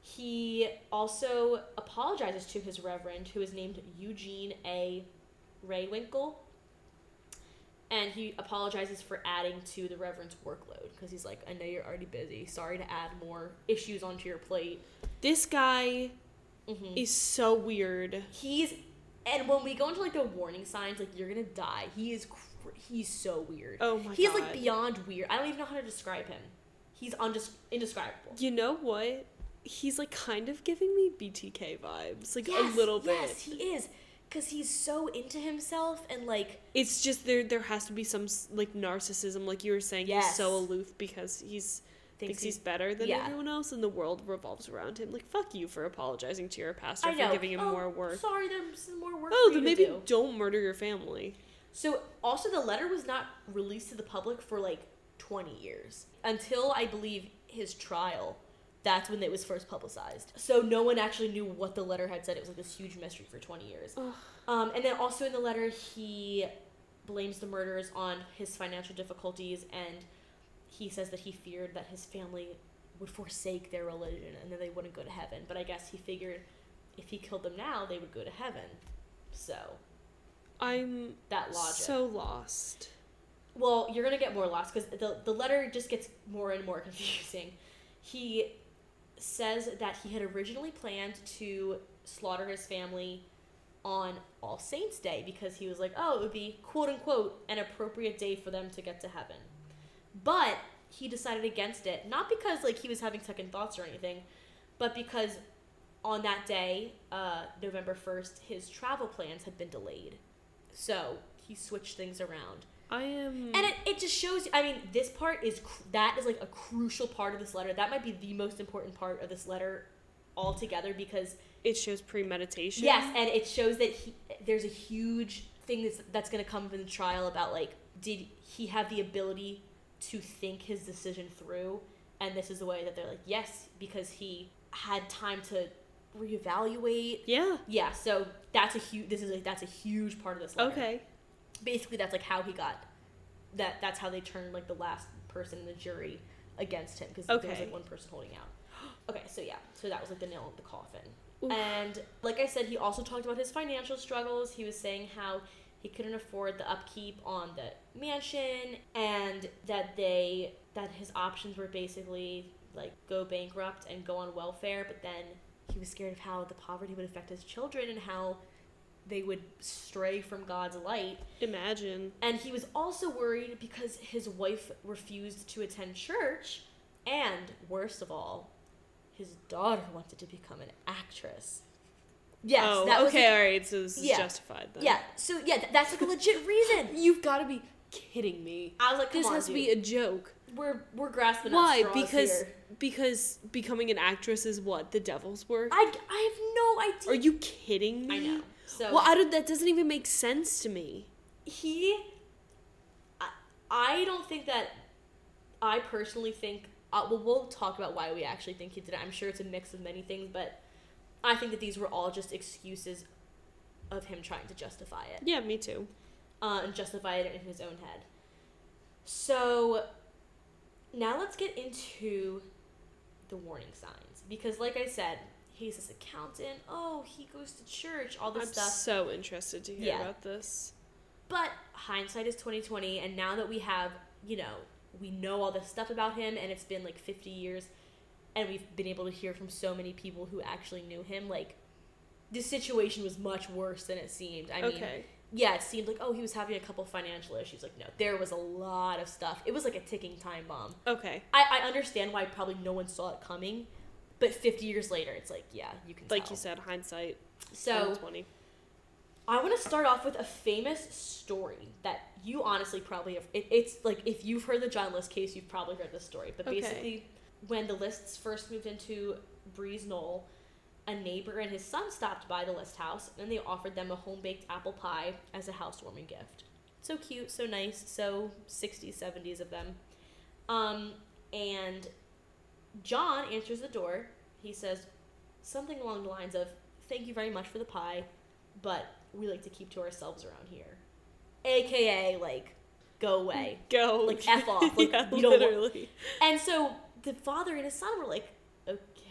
He also apologizes to his reverend, who is named Eugene A. Rehwinkel. And he apologizes for adding to the reverend's workload because he's like, I know you're already busy. Sorry to add more issues onto your plate. This guy hmm is so weird. He's, and when we go into like the warning signs, like you're gonna die. He is, he's so weird. Oh my He's god. He's like beyond weird. I don't even know how to describe him. He's undes- indescribable. You know what? He's like kind of giving me BTK vibes, like Yes, a little bit. Yes, he is. Cause he's so into himself and like It's just there. There has to be some like narcissism, like you were saying. He's so aloof because he's thinks, he's better than yeah. everyone else, and the world revolves around him. Like fuck you for apologizing to your pastor for giving him oh, more work. Sorry, there's more work. Oh, for you then maybe do. don't murder your family. So also the letter was not released to the public for like 20 years until I believe his trial. That's when it was first publicized. So no one actually knew what the letter had said. It was like this huge mystery for 20 years. Um, and then also in the letter he blames the murders on his financial difficulties and he says that he feared that his family would forsake their religion and then they wouldn't go to heaven. But I guess he figured if he killed them now, they would go to heaven. So I'm that logic. so lost. Well, you're gonna get more lost because the the letter just gets more and more confusing. He says that he had originally planned to slaughter his family on All Saints Day because he was like, oh, it would be quote unquote an appropriate day for them to get to heaven. But he decided against it, not because like he was having second thoughts or anything, but because on that day, uh, November first, his travel plans had been delayed, so he switched things around. I am. And it, it just shows. I mean, this part is cr- that is like a crucial part of this letter. That might be the most important part of this letter altogether because it shows premeditation. yes, and it shows that he, there's a huge thing that's that's going to come from the trial about like did he have the ability to think his decision through? And this is the way that they're like yes because he had time to reevaluate. Yeah. Yeah, so that's a huge. This is like that's a huge part of this letter Okay. basically that's like how he got that that's how they turned like the last person in the jury against him because there was like one person holding out okay so yeah so that was like the nail in the coffin Oof. and like i said he also talked about his financial struggles he was saying how he couldn't afford the upkeep on the mansion and that they that his options were basically like go bankrupt and go on welfare but then he was scared of how the poverty would affect his children and how they would stray from god's light Imagine. and he was also worried because his wife refused to attend church. And worst of all, his daughter wanted to become an actress. Yes, oh, that was okay, like- all right. So this is Yeah. justified then. yeah. So yeah, th- that's like a legit reason. You've got to be kidding me. I was like, This on, has to be a joke. We're we're grasping at Why? straws Because here. because becoming an actress is what the devil's work. I, I have no idea. Are you kidding me? I know. So Well, I don't, that doesn't even make sense to me. he I, I don't think that i personally think uh, well we'll talk about why we actually think he did it i'm sure it's a mix of many things but i think that these were all just excuses of him trying to justify it Yeah, me too. uh, and justify it in his own head so now let's get into the warning signs because like i said he's this accountant oh he goes to church all this stuff. I'm so interested to hear Yeah. about this. But hindsight is twenty twenty, and now that we have, you know, we know all this stuff about him, and it's been like fifty years, and we've been able to hear from so many people who actually knew him. Like, the situation was much worse than it seemed. I mean, okay. Yeah, it seemed like oh he was having a couple financial issues. Like, no, there was a lot of stuff. It was like a ticking time bomb. Okay. I, I understand why probably no one saw it coming, but fifty years later, it's like yeah, you can. Like tell. you said, hindsight. so 20. I want to start off with a famous story that you honestly probably have. It, it's like if you've heard the John List case, you've probably heard this story. But Okay. basically, when the Lists first moved into Breeze Knoll, a neighbor and his son stopped by the List house and they offered them a home baked apple pie as a housewarming gift. So cute, so nice, so 60s, 70s of them. Um, and John answers the door. He says something along the lines of, Thank you very much for the pie, but we like to keep to ourselves around here. AKA, like, go away. Go. Like, F off. Like, yeah, you don't want- literally. And so the father and his son were like,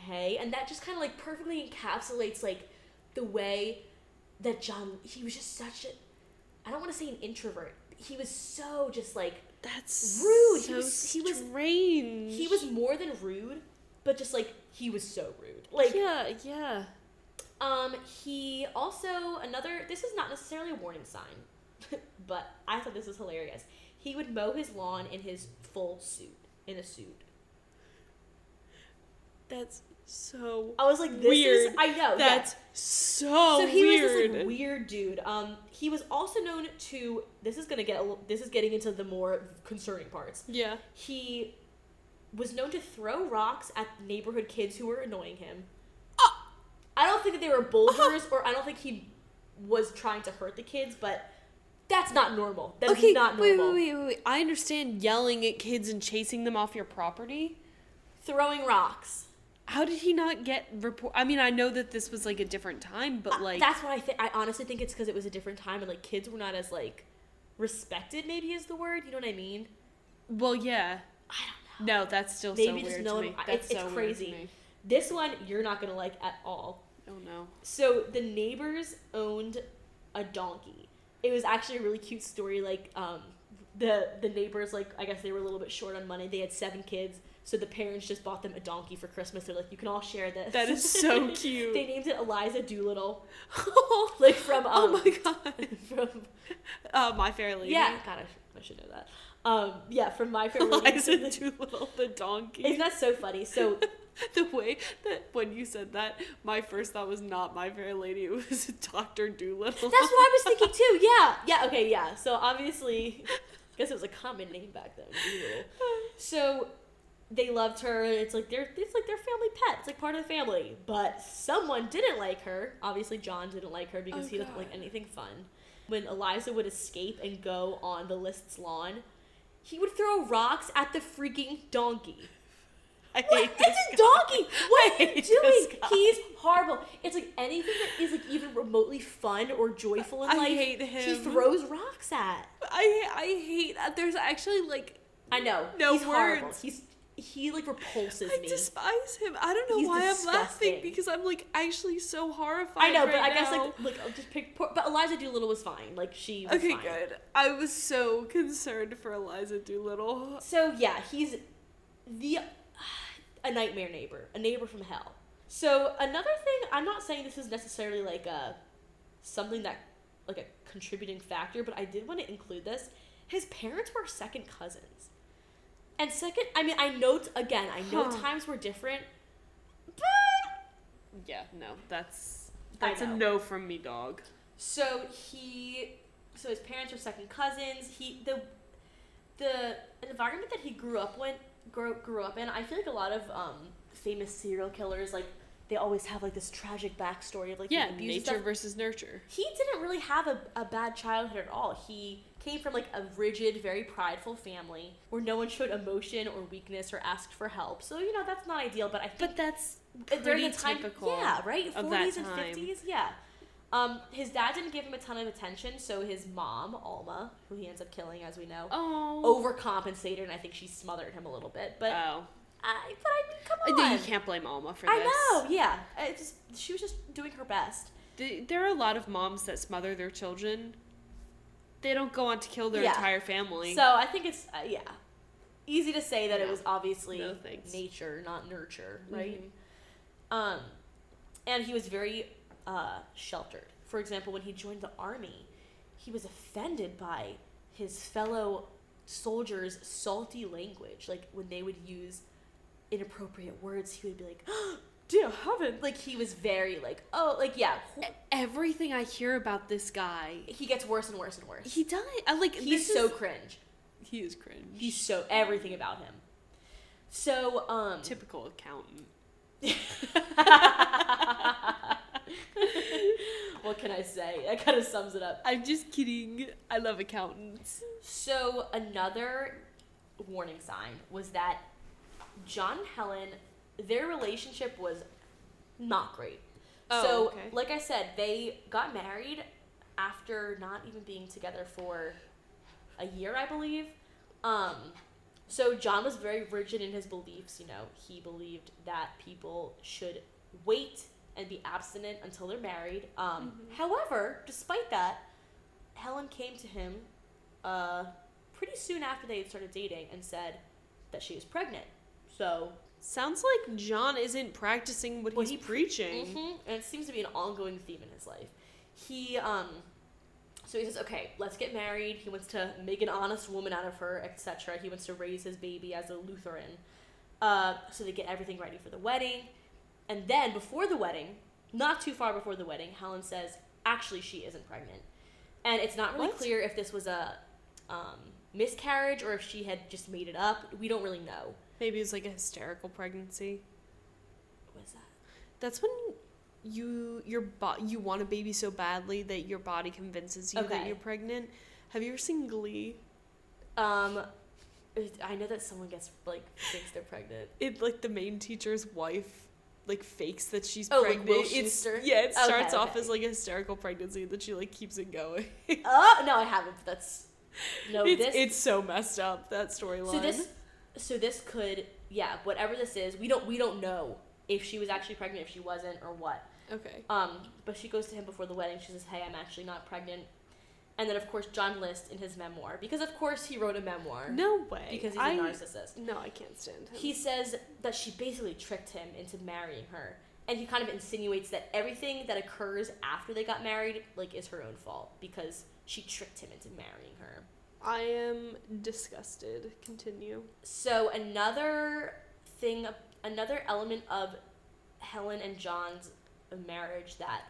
okay. And that just kind of like perfectly encapsulates like the way that John, he was just such a, I don't want to say an introvert. He was so just like, That's Rude. He So was- he was- strange. he was more than rude, but just like, he was so rude. Like, yeah, yeah. Um, he also another. This is not necessarily a warning sign, but I thought this was hilarious. He would mow his lawn in his full suit, in a suit. That's so. I was like, this Weird. is. I know. yeah. That's so, so he weird. was this like weird dude. Um, he was also known to. This is gonna get. A, this is getting into the more concerning parts. yeah. He was known to throw rocks at neighborhood kids who were annoying him. I don't think that they were boulders, or I don't think he was trying to hurt the kids, but that's not normal. That is okay, not normal. wait, wait, wait, wait. I understand yelling at kids and chasing them off your property. Throwing rocks. How did he not get report? I mean, I know that this was like a different time, but Uh, like, that's what I think. I honestly think it's because it was a different time and like kids were not as like respected. Maybe is the word. You know what I mean? well, yeah. I don't know. No, that's still Maybe so just weird know to him- me. That's it's- so it's crazy. This one you're not gonna like at all. Oh no. So the neighbors owned a donkey. It was actually a really cute story. Like um, the the neighbors, like I guess they were a little bit short on money. They had seven kids, so the parents just bought them a donkey for Christmas. They're like, you can all share this. That is so cute. they named it Eliza Doolittle, like from um, oh my god. from Uh, My Fair Lady. yeah. God, I, I should know that. Um, yeah, from My Fair Lady. Eliza Doolittle, the donkey. Isn't that so funny? So the way that when you said that, my first thought was not My Fair Lady. It was Doctor Dolittle. That's what I was thinking too. Yeah, yeah, okay, yeah. So obviously, I guess it was a common name back then. Doolittle. So they loved her. It's like their it's like their family pet. It's like part of the family. But someone didn't like her. Obviously, John didn't like her because Oh, he doesn't like anything fun. When Eliza would escape and go on the List's lawn, he would throw rocks at the freaking donkey. I What? hate this. It's a donkey. What are you doing? He's horrible. It's like anything that is like even remotely fun or joyful in I life. hate He throws rocks at. I I hate that. There's actually like I know. No he's horrible. words. He's he like repulses I me. despise him. I don't know He's why I'm laughing because I'm like actually so horrified. I know, but right I guess like like I'll just pick. Poor, but Eliza Doolittle was fine. Like she was Okay, fine. good. I was so concerned for Eliza Doolittle. So yeah, he's the a nightmare neighbor, a neighbor from hell. So another thing, I'm not saying this is necessarily like a something that like a contributing factor, but I did want to include this. His parents were second cousins. And second, I mean, I know again, I know Huh. times were different, but yeah, no, that's that's a no from me, dog. So he, so his parents are second cousins. He the the environment that he grew up when grew, grew up in. I feel like a lot of um, famous serial killers like they always have like this tragic backstory of like Yeah, nature versus nurture. He didn't really have a, a bad childhood at all. He came from like a rigid, very prideful family where no one showed emotion or weakness or asked for help. So you know that's not ideal. But I think But that's during the time, typical. yeah, right, forties and fifties, yeah. Um, his dad didn't give him a ton of attention, so his mom, Alma, who he ends up killing, as we know, Oh. overcompensated, and I think she smothered him a little bit. But oh. I, but I mean, come on, you can't blame Alma for this. I know, yeah. It just she was just doing her best. There are a lot of moms that smother their children. They don't go on to kill their Yeah. entire family. So I think it's uh, yeah, easy to say that it was obviously No nature, not nurture, right? Mhm. Um, and he was very uh, sheltered. For example, when he joined the army, he was offended by his fellow soldiers' salty language. Like when they would use inappropriate words, he would be like, "Dear heaven!" Like he was very like, "Oh, like yeah." Everything I hear about this guy, He gets worse and worse and worse. he does. I like. He's this so is- cringe. he is cringe. He's so everything about him. So um, typical accountant. what can I say? That kind of sums it up. I'm just kidding. I love accountants. So another warning sign was that John Helen, their relationship was not great. Oh, so, okay. like I said, they got married after not even being together for a year, I believe. Um, so John was very rigid in his beliefs. You know, he believed that people should wait and be abstinent until they're married. Um, Mhm. However, despite that, Helen came to him uh, pretty soon after they had started dating and said that she was pregnant. So Sounds like John isn't practicing what What he's he- preaching. Mhm, And it seems to be an ongoing theme in his life. He, um, so he says, okay, let's get married. He wants to make an honest woman out of her, etc. He wants to raise his baby as a Lutheran. Uh, so they get everything ready for the wedding. And then before the wedding, not too far before the wedding, Helen says, actually, she isn't pregnant. And it's not really What? clear if this was a um, miscarriage or if she had just made it up. We don't really know. Maybe it's like a hysterical pregnancy. What is that? That's when you your bo- you want a baby so badly that your body convinces you that you're pregnant. Have you ever seen Glee? Um, I know that someone gets like thinks they're pregnant. It like the main teacher's wife like fakes that she's Oh, like pregnant. Will it's yeah, it Okay, starts off okay. as like a hysterical pregnancy that she like keeps it going. Oh no, I haven't. but That's no it's, this. it's so messed up that storyline. so this, so this could yeah, whatever this is, we don't we don't know if she was actually pregnant, if she wasn't, or what. okay. Um, but she goes to him before the wedding. She says, "Hey, I'm actually not pregnant." And then of course John lists in his memoir because of course he wrote a memoir No way. because he's a narcissist. No, I can't stand him. He says that she basically tricked him into marrying her. And he kind of insinuates that everything that occurs after they got married, like, is her own fault because she tricked him into marrying her. I am disgusted. Continue. So another thing, another element of Helen and John's marriage that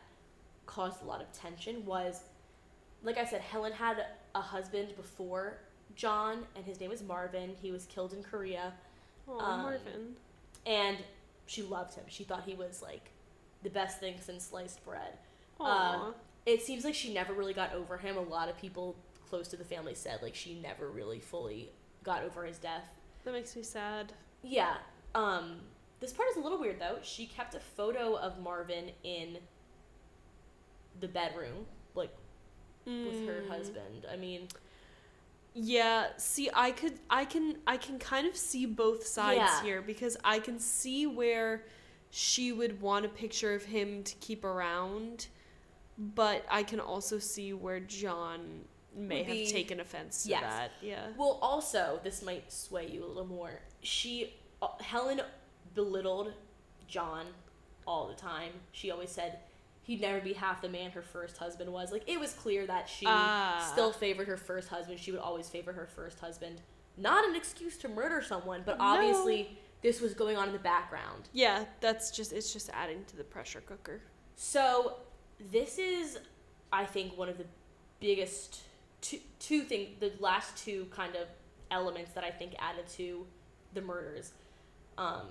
caused a lot of tension was, like I said, Helen had a husband before John, and his name was Marvin. He was killed in Korea. Oh, Um, Marvin. and she loved him. She thought he was like the best thing since sliced bread. Aw. uh, It seems like she never really got over him. A lot of people close to the family said like she never really fully got over his death. that makes me sad. Yeah. Um this part is a little weird though. She kept a photo of Marvin in the bedroom like with her Mm. husband. I mean, Yeah, see I could I can I can kind of see both sides Yeah. here because I can see where she would want a picture of him to keep around, but I can also see where John may have taken offense to Yes. that. Yeah. Well, also, this might sway you a little more. She, uh, Helen, belittled John all the time. She always said he'd never be half the man her first husband was. Like it was clear that she Ah. still favored her first husband. She would always favor her first husband. Not an excuse to murder someone, but No. obviously this was going on in the background. Yeah, that's just it's just adding to the pressure cooker. So this is, I think, one of the biggest two two thing the last two kind of elements that I think added to the murders. Um,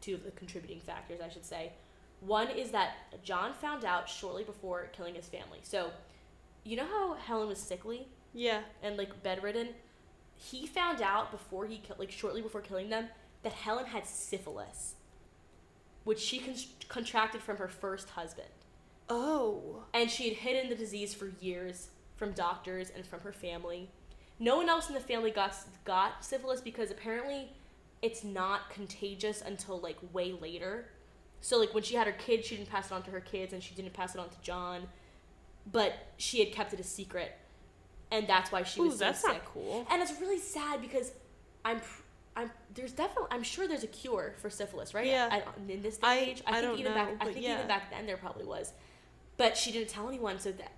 two of the contributing factors, I should say. One is that John found out shortly before killing his family. So, you know how Helen was sickly Yeah. and like bedridden? He found out before he killed, like shortly before killing them, that Helen had syphilis, which she con- contracted from her first husband. Oh. And she had hidden the disease for years from doctors and from her family. No one else in the family got got syphilis because apparently it's not contagious until like way later. So like when she had her kids, she didn't pass it on to her kids and she didn't pass it on to John. But she had kept it a secret. And that's why she Ooh, was so that's sick. not cool. And it's really sad because I'm I'm there's definitely I'm sure there's a cure for syphilis, right? Yeah. I, in this day I- age, I, I think don't even know, back I think yeah. even back then there probably was, but she didn't tell anyone. So that,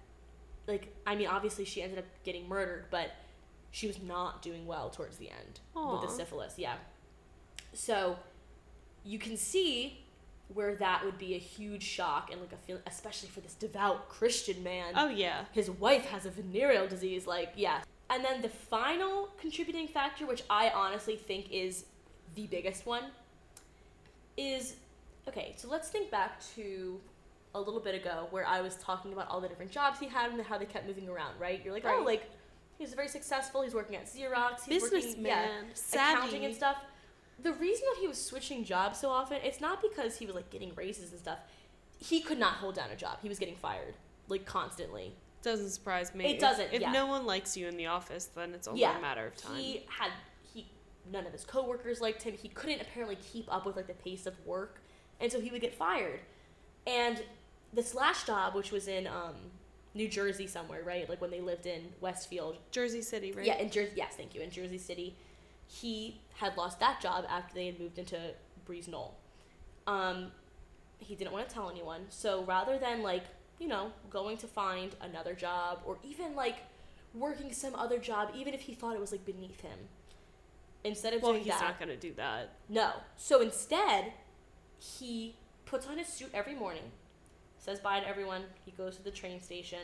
like, I mean, obviously she ended up getting murdered, but she was not doing well towards the end with the syphilis. Yeah. So, you can see where that would be a huge shock and like a feel, especially for this devout Christian man Oh yeah. his wife has a venereal disease like yeah and then the final contributing factor which i honestly think is the biggest one is okay so let's think back to a little bit ago where i was talking about all the different jobs he had and how they kept moving around right you're like oh like he's very successful he's working at Xerox he's Businessman. yeah, accounting savvy. and stuff the reason that he was switching jobs so often it's not because he was like getting raises and stuff he could not hold down a job he was getting fired like constantly Doesn't surprise me. It doesn't, If yeah. no one likes you in the office, then it's only Yeah, a matter of time. He had he none of his coworkers liked him. He couldn't apparently keep up with like the pace of work, and so he would get fired. And this last job, which was in um, New Jersey somewhere, right? Like when they lived in Westfield. Jersey City, right? Yeah, in Jersey. Yes, thank you. In Jersey City, he had lost that job after they had moved into Breeze Knoll. Um, he didn't want to tell anyone, so rather than like you know going to find another job or even like working some other job, even if he thought it was like beneath him, instead of Well, doing he's that, not gonna do that. no. So instead, he puts on his suit every morning, says bye to everyone. He goes to the train station,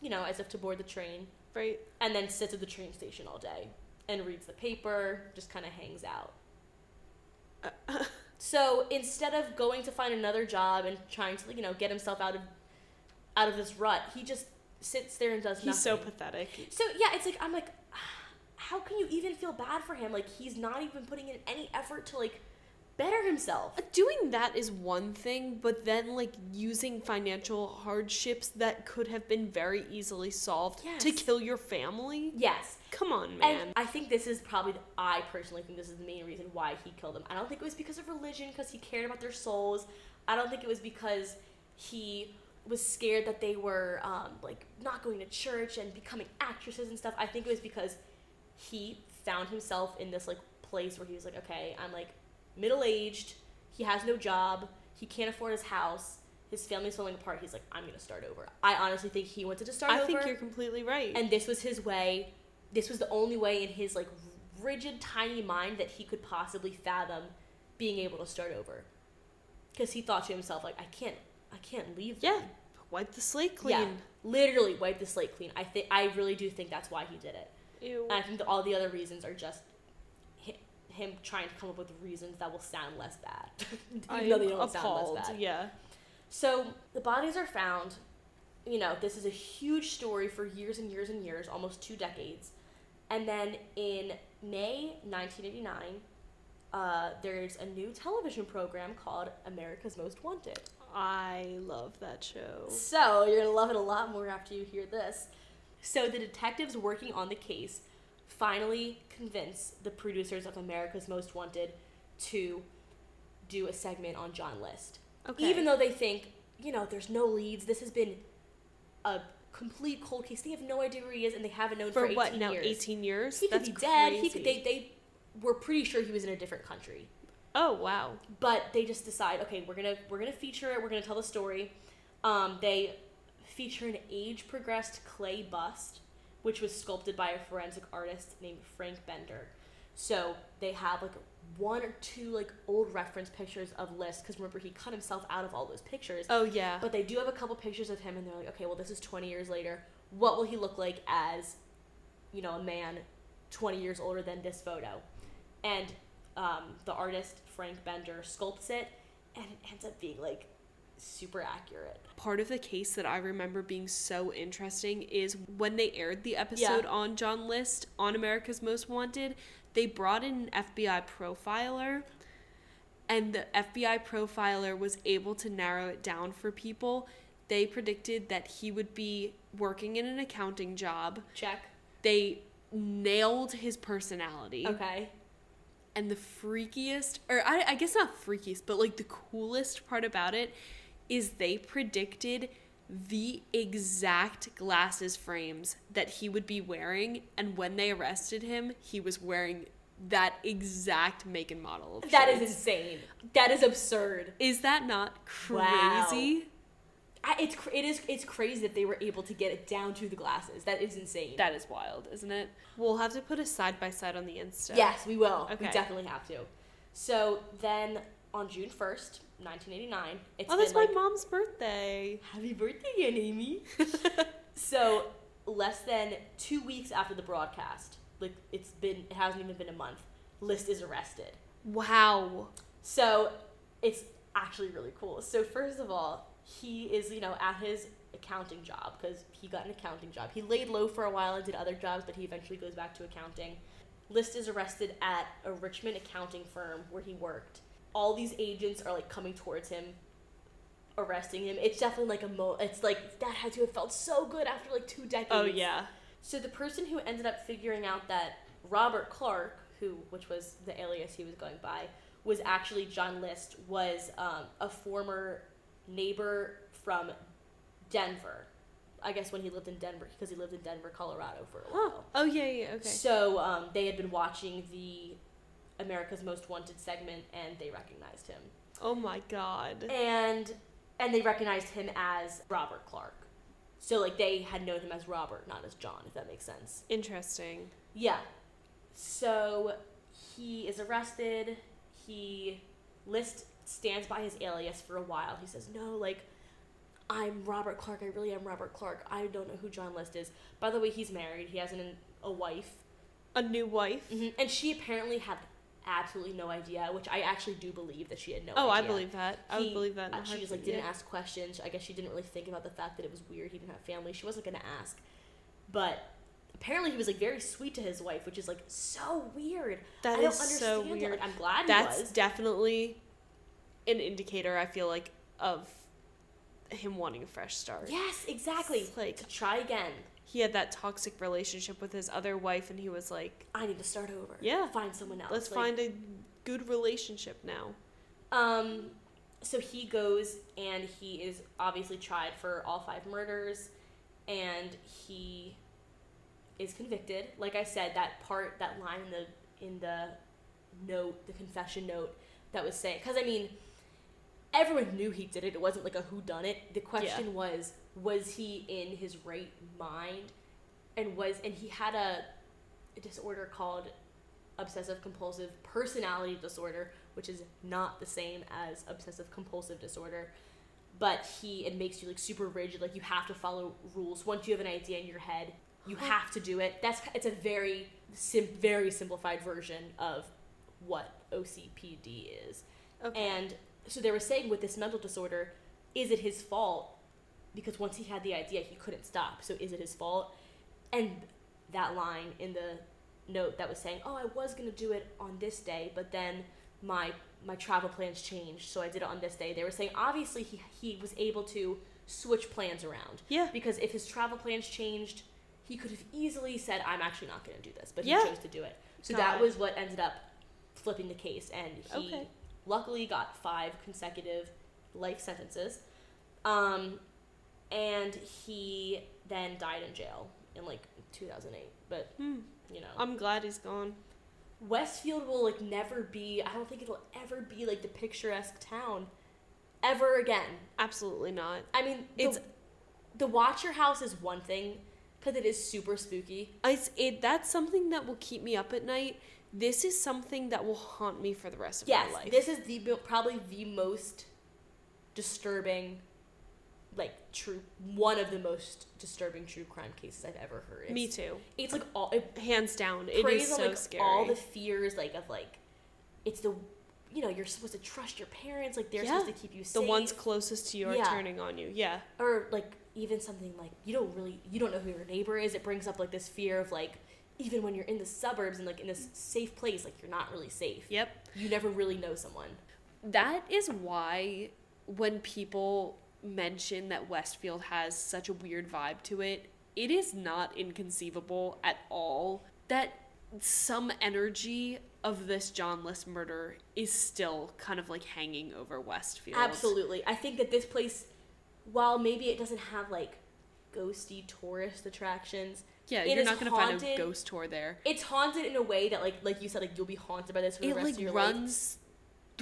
you know, as if to board the train Right? and then sits at the train station all day and reads the paper, just kind of hangs out. so instead of going to find another job and trying to, you know, get himself out of out of this rut, he just sits there and does He's so nothing. pathetic. So yeah, it's like I'm like, ah, how can you even feel bad for him? Like he's not even putting in any effort to like better himself. Doing that is one thing, but then like using financial hardships that could have been very easily solved to kill your family? Yes, Come on, man. And I think this is probably, the, I personally think this is the main reason why he killed them. I don't think it was because of religion, because he cared about their souls. I don't think it was because he was scared that they were um, like not going to church and becoming actresses and stuff. I think it was because he found himself in this like place where he was like, okay, I'm like middle aged. He has no job. He can't afford his house. His family's falling apart. He's like, I'm gonna start over. I honestly think he wanted to start I over I think you're completely right. and this was his way this was the only way in his like rigid tiny mind that he could possibly fathom being able to start over because he thought to himself like i can't i can't leave them. yeah. Wipe the slate clean. yeah literally wipe the slate clean i think i really do think that's why he did it Ew. and i think that all the other reasons are just him trying to come up with reasons that will sound less bad even though they don't sound less bad Yeah. so the bodies are found. You know, this is a huge story for years and years and years, almost two decades. And then in May 1989, uh, there's a new television program called America's Most Wanted. I love that show. So you're gonna love it a lot more after you hear this. So the detectives working on the case finally convince the producers of America's Most Wanted to do a segment on John List. Okay. Even though they think, you know, there's no leads, this has been a complete cold case. They have no idea where he is, and they haven't known for, for 18 what now? years. 18 years? He could That's be dead. He could. They they were pretty sure he was in a different country, Oh wow. but they just decide, okay, we're gonna we're gonna feature it. We're gonna tell the story. Um, they feature an age progressed clay bust, which was sculpted by a forensic artist named Frank Bender. So they have like one or two like old reference pictures of List because remember he cut himself out of all those pictures. Oh yeah. But they do have a couple pictures of him, and they're like, okay, well, this is 20 years later. What will he look like as, you know, a man 20 years older than this photo? And um, the artist, Frank Bender, sculpts it, and it ends up being like super accurate. Part of the case that I remember being so interesting is when they aired the episode Yeah. on John List on America's Most Wanted, they brought in an FBI profiler and the FBI profiler was able to narrow it down for people. They predicted that he would be working in an accounting job. Check. They nailed his personality. Okay. And the freakiest, or I, I guess not freakiest, but like the coolest part about it is they predicted the exact glasses frames that he would be wearing. And when they arrested him, he was wearing that exact make and model of That is shades. insane. That is absurd. Is that not Wow. crazy? I, it's it is it's crazy that they were able to get it down to the glasses. That is insane. That is wild, isn't it? We'll have to put a side by side on the Insta. Yes, we will. We definitely have to. So then on June first, nineteen eighty nine, it's Oh, that's my like, mom's birthday. Happy birthday again, Amy. so less than two weeks after the broadcast, like it's been it hasn't even been a month, List is arrested. Wow. So it's actually really cool. So first of all, he is, you know, at his accounting job because he got an accounting job. He laid low for a while and did other jobs, but he eventually goes back to accounting. List is arrested at a Richmond accounting firm where he worked. All these agents are like coming towards him, arresting him. It's definitely like a mo. It's like that had to have felt so good after like two decades. Oh, yeah. So the person who ended up figuring out that Robert Clark, who which was the alias he was going by, was actually John List, was um, a former neighbor from Denver. I guess when he lived in Denver, because he lived in Denver, Colorado for a Huh. while. Oh, yeah, yeah, okay. So um, they had been watching the America's Most Wanted segment, and they recognized him, Oh my god. and and they recognized him as Robert Clark. So like they had known him as Robert, not as John, if that makes sense. Interesting. Yeah. So he is arrested. He List stands by his alias for a while. He says, "No, like I'm Robert Clark. I really am Robert Clark. I don't know who John List is. By the way, he's married. He has an, a wife, A new wife? Mm-hmm. and she apparently had absolutely no idea. Which I actually do believe that she had no idea. Oh, I believe that. I would believe that. uh, she just like didn't yeah. ask questions. I guess she didn't really think about the fact that it was weird. He didn't have family. She wasn't gonna ask, but apparently he was like very sweet to his wife, which is like so weird. That I don't so understand it. weird. Like, I'm glad That's he was. definitely an indicator, I feel like, of him wanting a fresh start. yes, exactly. It's like- to try again. He had that toxic relationship with his other wife, and he was like, I need to start over. Yeah. find someone else. let's Like, find a good relationship now. Um, so he goes and he is obviously tried for all five murders, and he is convicted. Like I said, that part, that line in the in the note, the confession note, that was saying, because I mean, everyone knew he did it. It wasn't like a who done it. The question was, was he in his right mind, and was and he had a, a disorder called obsessive compulsive personality disorder, which is not the same as obsessive compulsive disorder. But he it makes you like super rigid, like you have to follow rules. Once you have an idea in your head, you have to do it. That's it's a very sim- very simplified version of what OCPD is. Okay. And so they were saying with this mental disorder, is it his fault? Because once he had the idea, he couldn't stop. So is it his fault? And that line in the note that was saying, "Oh, I was gonna do it on this day, but then my my travel plans changed, so I did it on this day." They were saying obviously he he was able to switch plans around yeah. because if his travel plans changed, he could have easily said, "I'm actually not going to do this," but Yeah. he chose to do it. So that was what ended up flipping the case, and he Okay. luckily got five consecutive life sentences, um, and he then died in jail in like 2008. But Hmm. you know, I'm glad he's gone. Westfield will like never be. I don't think it'll ever be like the picturesque town ever again. Absolutely not. I mean, It's- it's the Watcher House is one thing because it is super spooky. It's it that's something that will keep me up at night this is something that will haunt me for the rest of yes, my life. this is the probably the most disturbing, like true one of the most disturbing true crime cases I've ever heard. It's, me too. It's like all it Hands down, It is is on so like scary. all the fears like of like, it's the, you know, you're supposed to trust your parents. Like they're Yeah. supposed to keep you safe. the ones closest to you are Yeah. turning on you. Yeah. or like even something like you don't really you don't know who your neighbor is it brings up like this fear of like even when you're in the suburbs and like in this safe place like you're not really safe Yep. you never really know someone That is why when people mention that Westfield has such a weird vibe to it, it is not inconceivable at all that some energy of this John List murder is still kind of like hanging over Westfield. absolutely i think that this place while maybe it doesn't have like ghosty tourist attractions Yeah, It you're not going to find a haunted. ghost tour there. it's haunted in a way that like like you said like you'll be haunted by this for the rest like of your life runs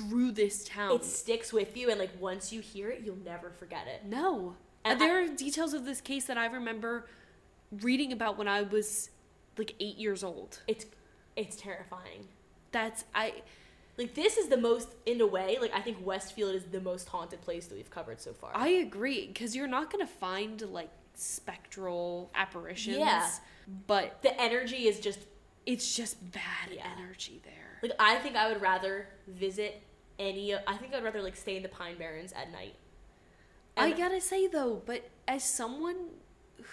through this town. it sticks with you and like once you hear it you'll never forget it No. And there are details of this case that I remember reading about when I was like eight years old. it's it's terrifying That's I Like this is the most, in a way, like I think Westfield is the most haunted place that we've covered so far. I agree because you're not gonna find like spectral apparitions. Yeah. But the energy is just it's just bad Yeah. energy there. like I think I would rather visit any. I think I'd rather like stay in the Pine Barrens at night. I gotta say though, but as someone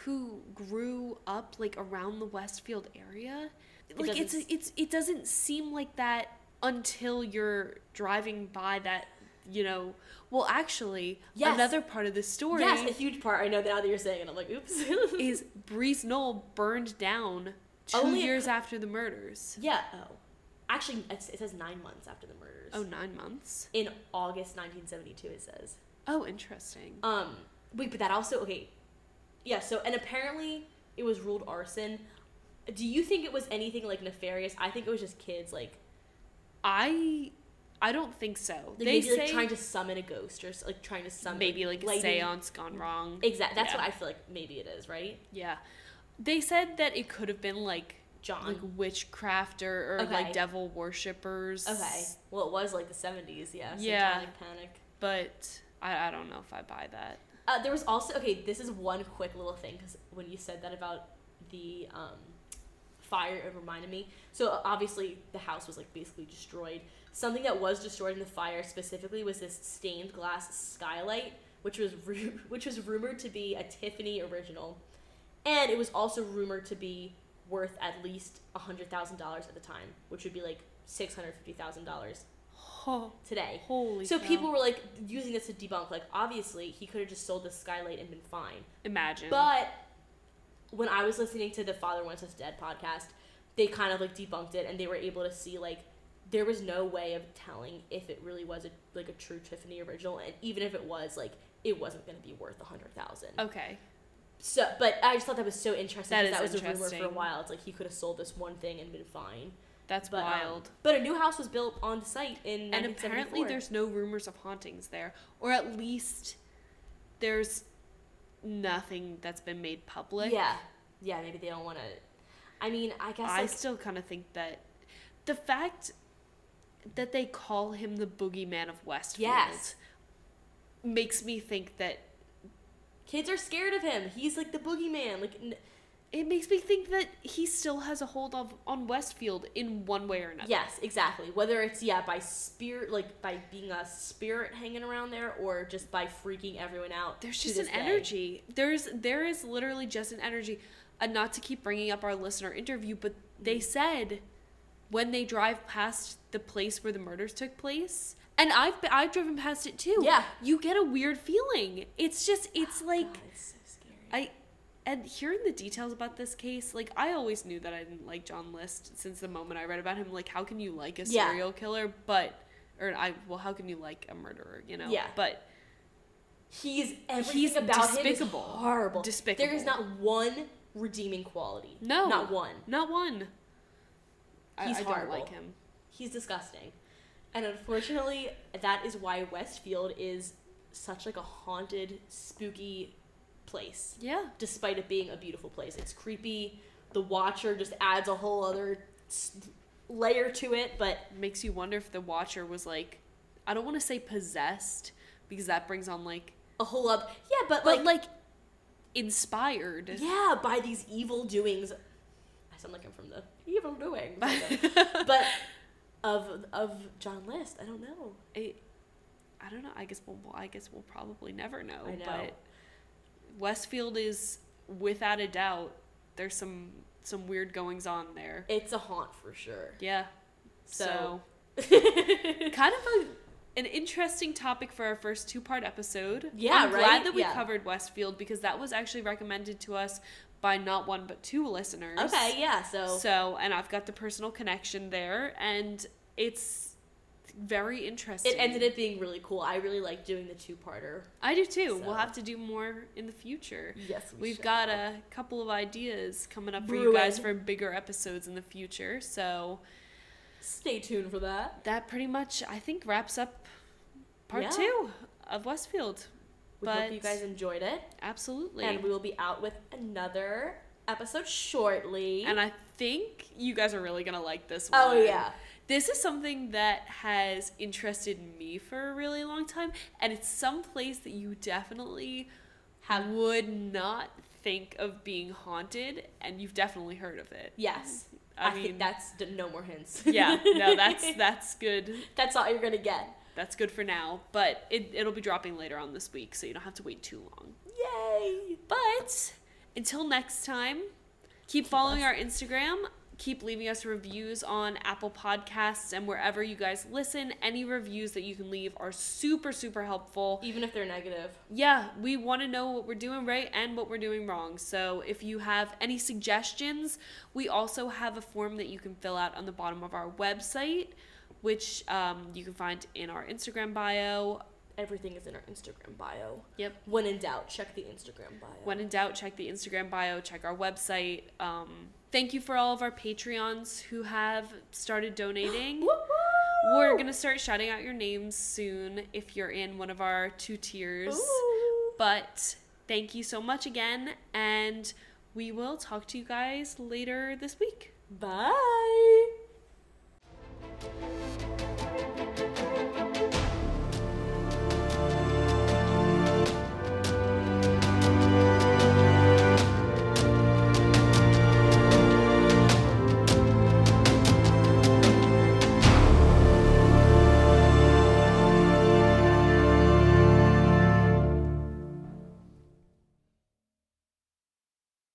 who grew up like around the Westfield area, like it's it's it doesn't seem like that until you're driving by that, you know. Well, actually, Yes. another part of the story Yes, a huge part. I know that now that you're saying it, I'm like, oops. is Breeze Knoll burned down two Only years after the murders. yeah. Oh, actually, it says nine months after the murders. Oh, nine months. In August 1972, it says. Oh, interesting. Um, wait, but that also okay. Yeah. So and apparently it was ruled arson. Do you think it was anything like nefarious? I think it was just kids like I I don't think so. Like they maybe say like trying to summon a ghost or like trying to summon maybe like a seance gone wrong. Exactly. That's Yeah. what I feel like maybe it is, right? Yeah. They said that it could have been like John. like witchcraft or, or Okay. like devil worshippers. okay. Well, it was like the 70s, yeah. Yeah. Panic. But I, I don't know if I buy that. Uh, there was also okay. This is one quick little thing because when you said that about the um, fire, it reminded me. So obviously the house was like basically destroyed. Something that was destroyed in the fire specifically was this stained glass skylight, which was ru- which was rumored to be a Tiffany original, and it was also rumored to be worth at least a hundred thousand dollars at the time, which would be like six hundred fifty thousand dollars Oh, today. holy So cow. people were like using this to debunk, like obviously he could have just sold the skylight and been fine. imagine. But when I was listening to the Father Wants Us Dead podcast, they kind of like debunked it and they were able to see like there was no way of telling if it really was a like a true Tiffany original, and even if it was, like it wasn't going to be worth a hundred thousand. okay. So, but I just thought that was so interesting. That is that was a rumor for a while. It's like he could have sold this one thing and been fine. That's But um, wild. but a new house was built on the site in and apparently there's no rumors of hauntings there. Or at least there's nothing that's been made public. Yeah, yeah. Maybe they don't want to. I mean, I guess I like, still kind of think that the fact that they call him the boogeyman of Westfield Yes. makes me think that kids are scared of him. He's like the boogeyman. Like, n- it makes me think that he still has a hold of on Westfield in one way or another. yes, exactly. Whether it's yeah by spirit, like by being a spirit hanging around there, or just by freaking everyone out. There's just an day. energy. There's there is literally just an energy. And not to keep bringing up our listener interview, but they mm-hmm. said when they drive past the place where the murders took place, and I've I've driven past it too. Yeah. you get a weird feeling. It's just it's oh, like God, it's so scary. I and hearing the details about this case, like I always knew that I didn't like John List since the moment I read about him. Like, how can you like a Yeah. serial killer, but or I well, how can you like a murderer? You know? Yeah. But He's everything He's about despicable. him is horrible. Despicable. There is not one redeeming quality. no, not one. not one. I- He's I, don't like him. He's disgusting. And unfortunately, that is why Westfield is such like a haunted, spooky place. Yeah. Despite it being a beautiful place. It's creepy. The Watcher just adds a whole other layer to it, but makes you wonder if the watcher was like I don't want to say possessed because that brings on like a whole up. Yeah, but, but like, like inspired. yeah, by these evil doings. I sound like I'm from the evil doings, but of of John List. I don't know. I, I don't know. I guess we'll I guess we'll probably never know. I know. But Westfield is without a doubt there's some some weird goings on there. It's a haunt for sure. Yeah. So- So, kind of a an interesting topic for our first two part episode. Yeah, I'm right? glad that we Yeah. covered Westfield because that was actually recommended to us by not one but two listeners. Okay, yeah. So, So, and I've got the personal connection there, and it's very interesting. it ended up being really cool. I really like doing the two parter. I do too. So- We'll have to do more in the future. Yes, we We've shall. got a couple of ideas coming up for you guys for bigger episodes in the future. So Stay tuned for that. that pretty much, I think, wraps up part Yeah. two of Westfield. We hope you guys enjoyed it, Absolutely. and we will be out with another episode shortly. And I think you guys are really gonna like this oh one. yeah, This is something that has interested me for a really long time, and it's some place that you definitely Have- would not think of being haunted, and you've definitely heard of it. yes. I, I, mean, think that's d- no more hints. yeah, no, that's that's good. that's all you're gonna get. That's good for now, but it, it'll be dropping later on this week, so you don't have to wait too long. Yay! But until next time, keep following our Instagram. Keep leaving us reviews on Apple Podcasts and wherever you guys listen. Any reviews that you can leave are super, super helpful. Even if they're negative. Yeah, we want to know what we're doing right and what we're doing wrong. So if you have any suggestions, we also have a form that you can fill out on the bottom of our website, which um, you can find in our Instagram bio. Everything is in our Instagram bio. Yep. When in doubt, check the Instagram bio. When in doubt, check the Instagram bio, check our website. Um, thank you for all of our Patreons who have started donating. We're going to start shouting out your names soon if you're in one of our two tiers. Ooh. But thank you so much again, and we will talk to you guys later this week. Bye.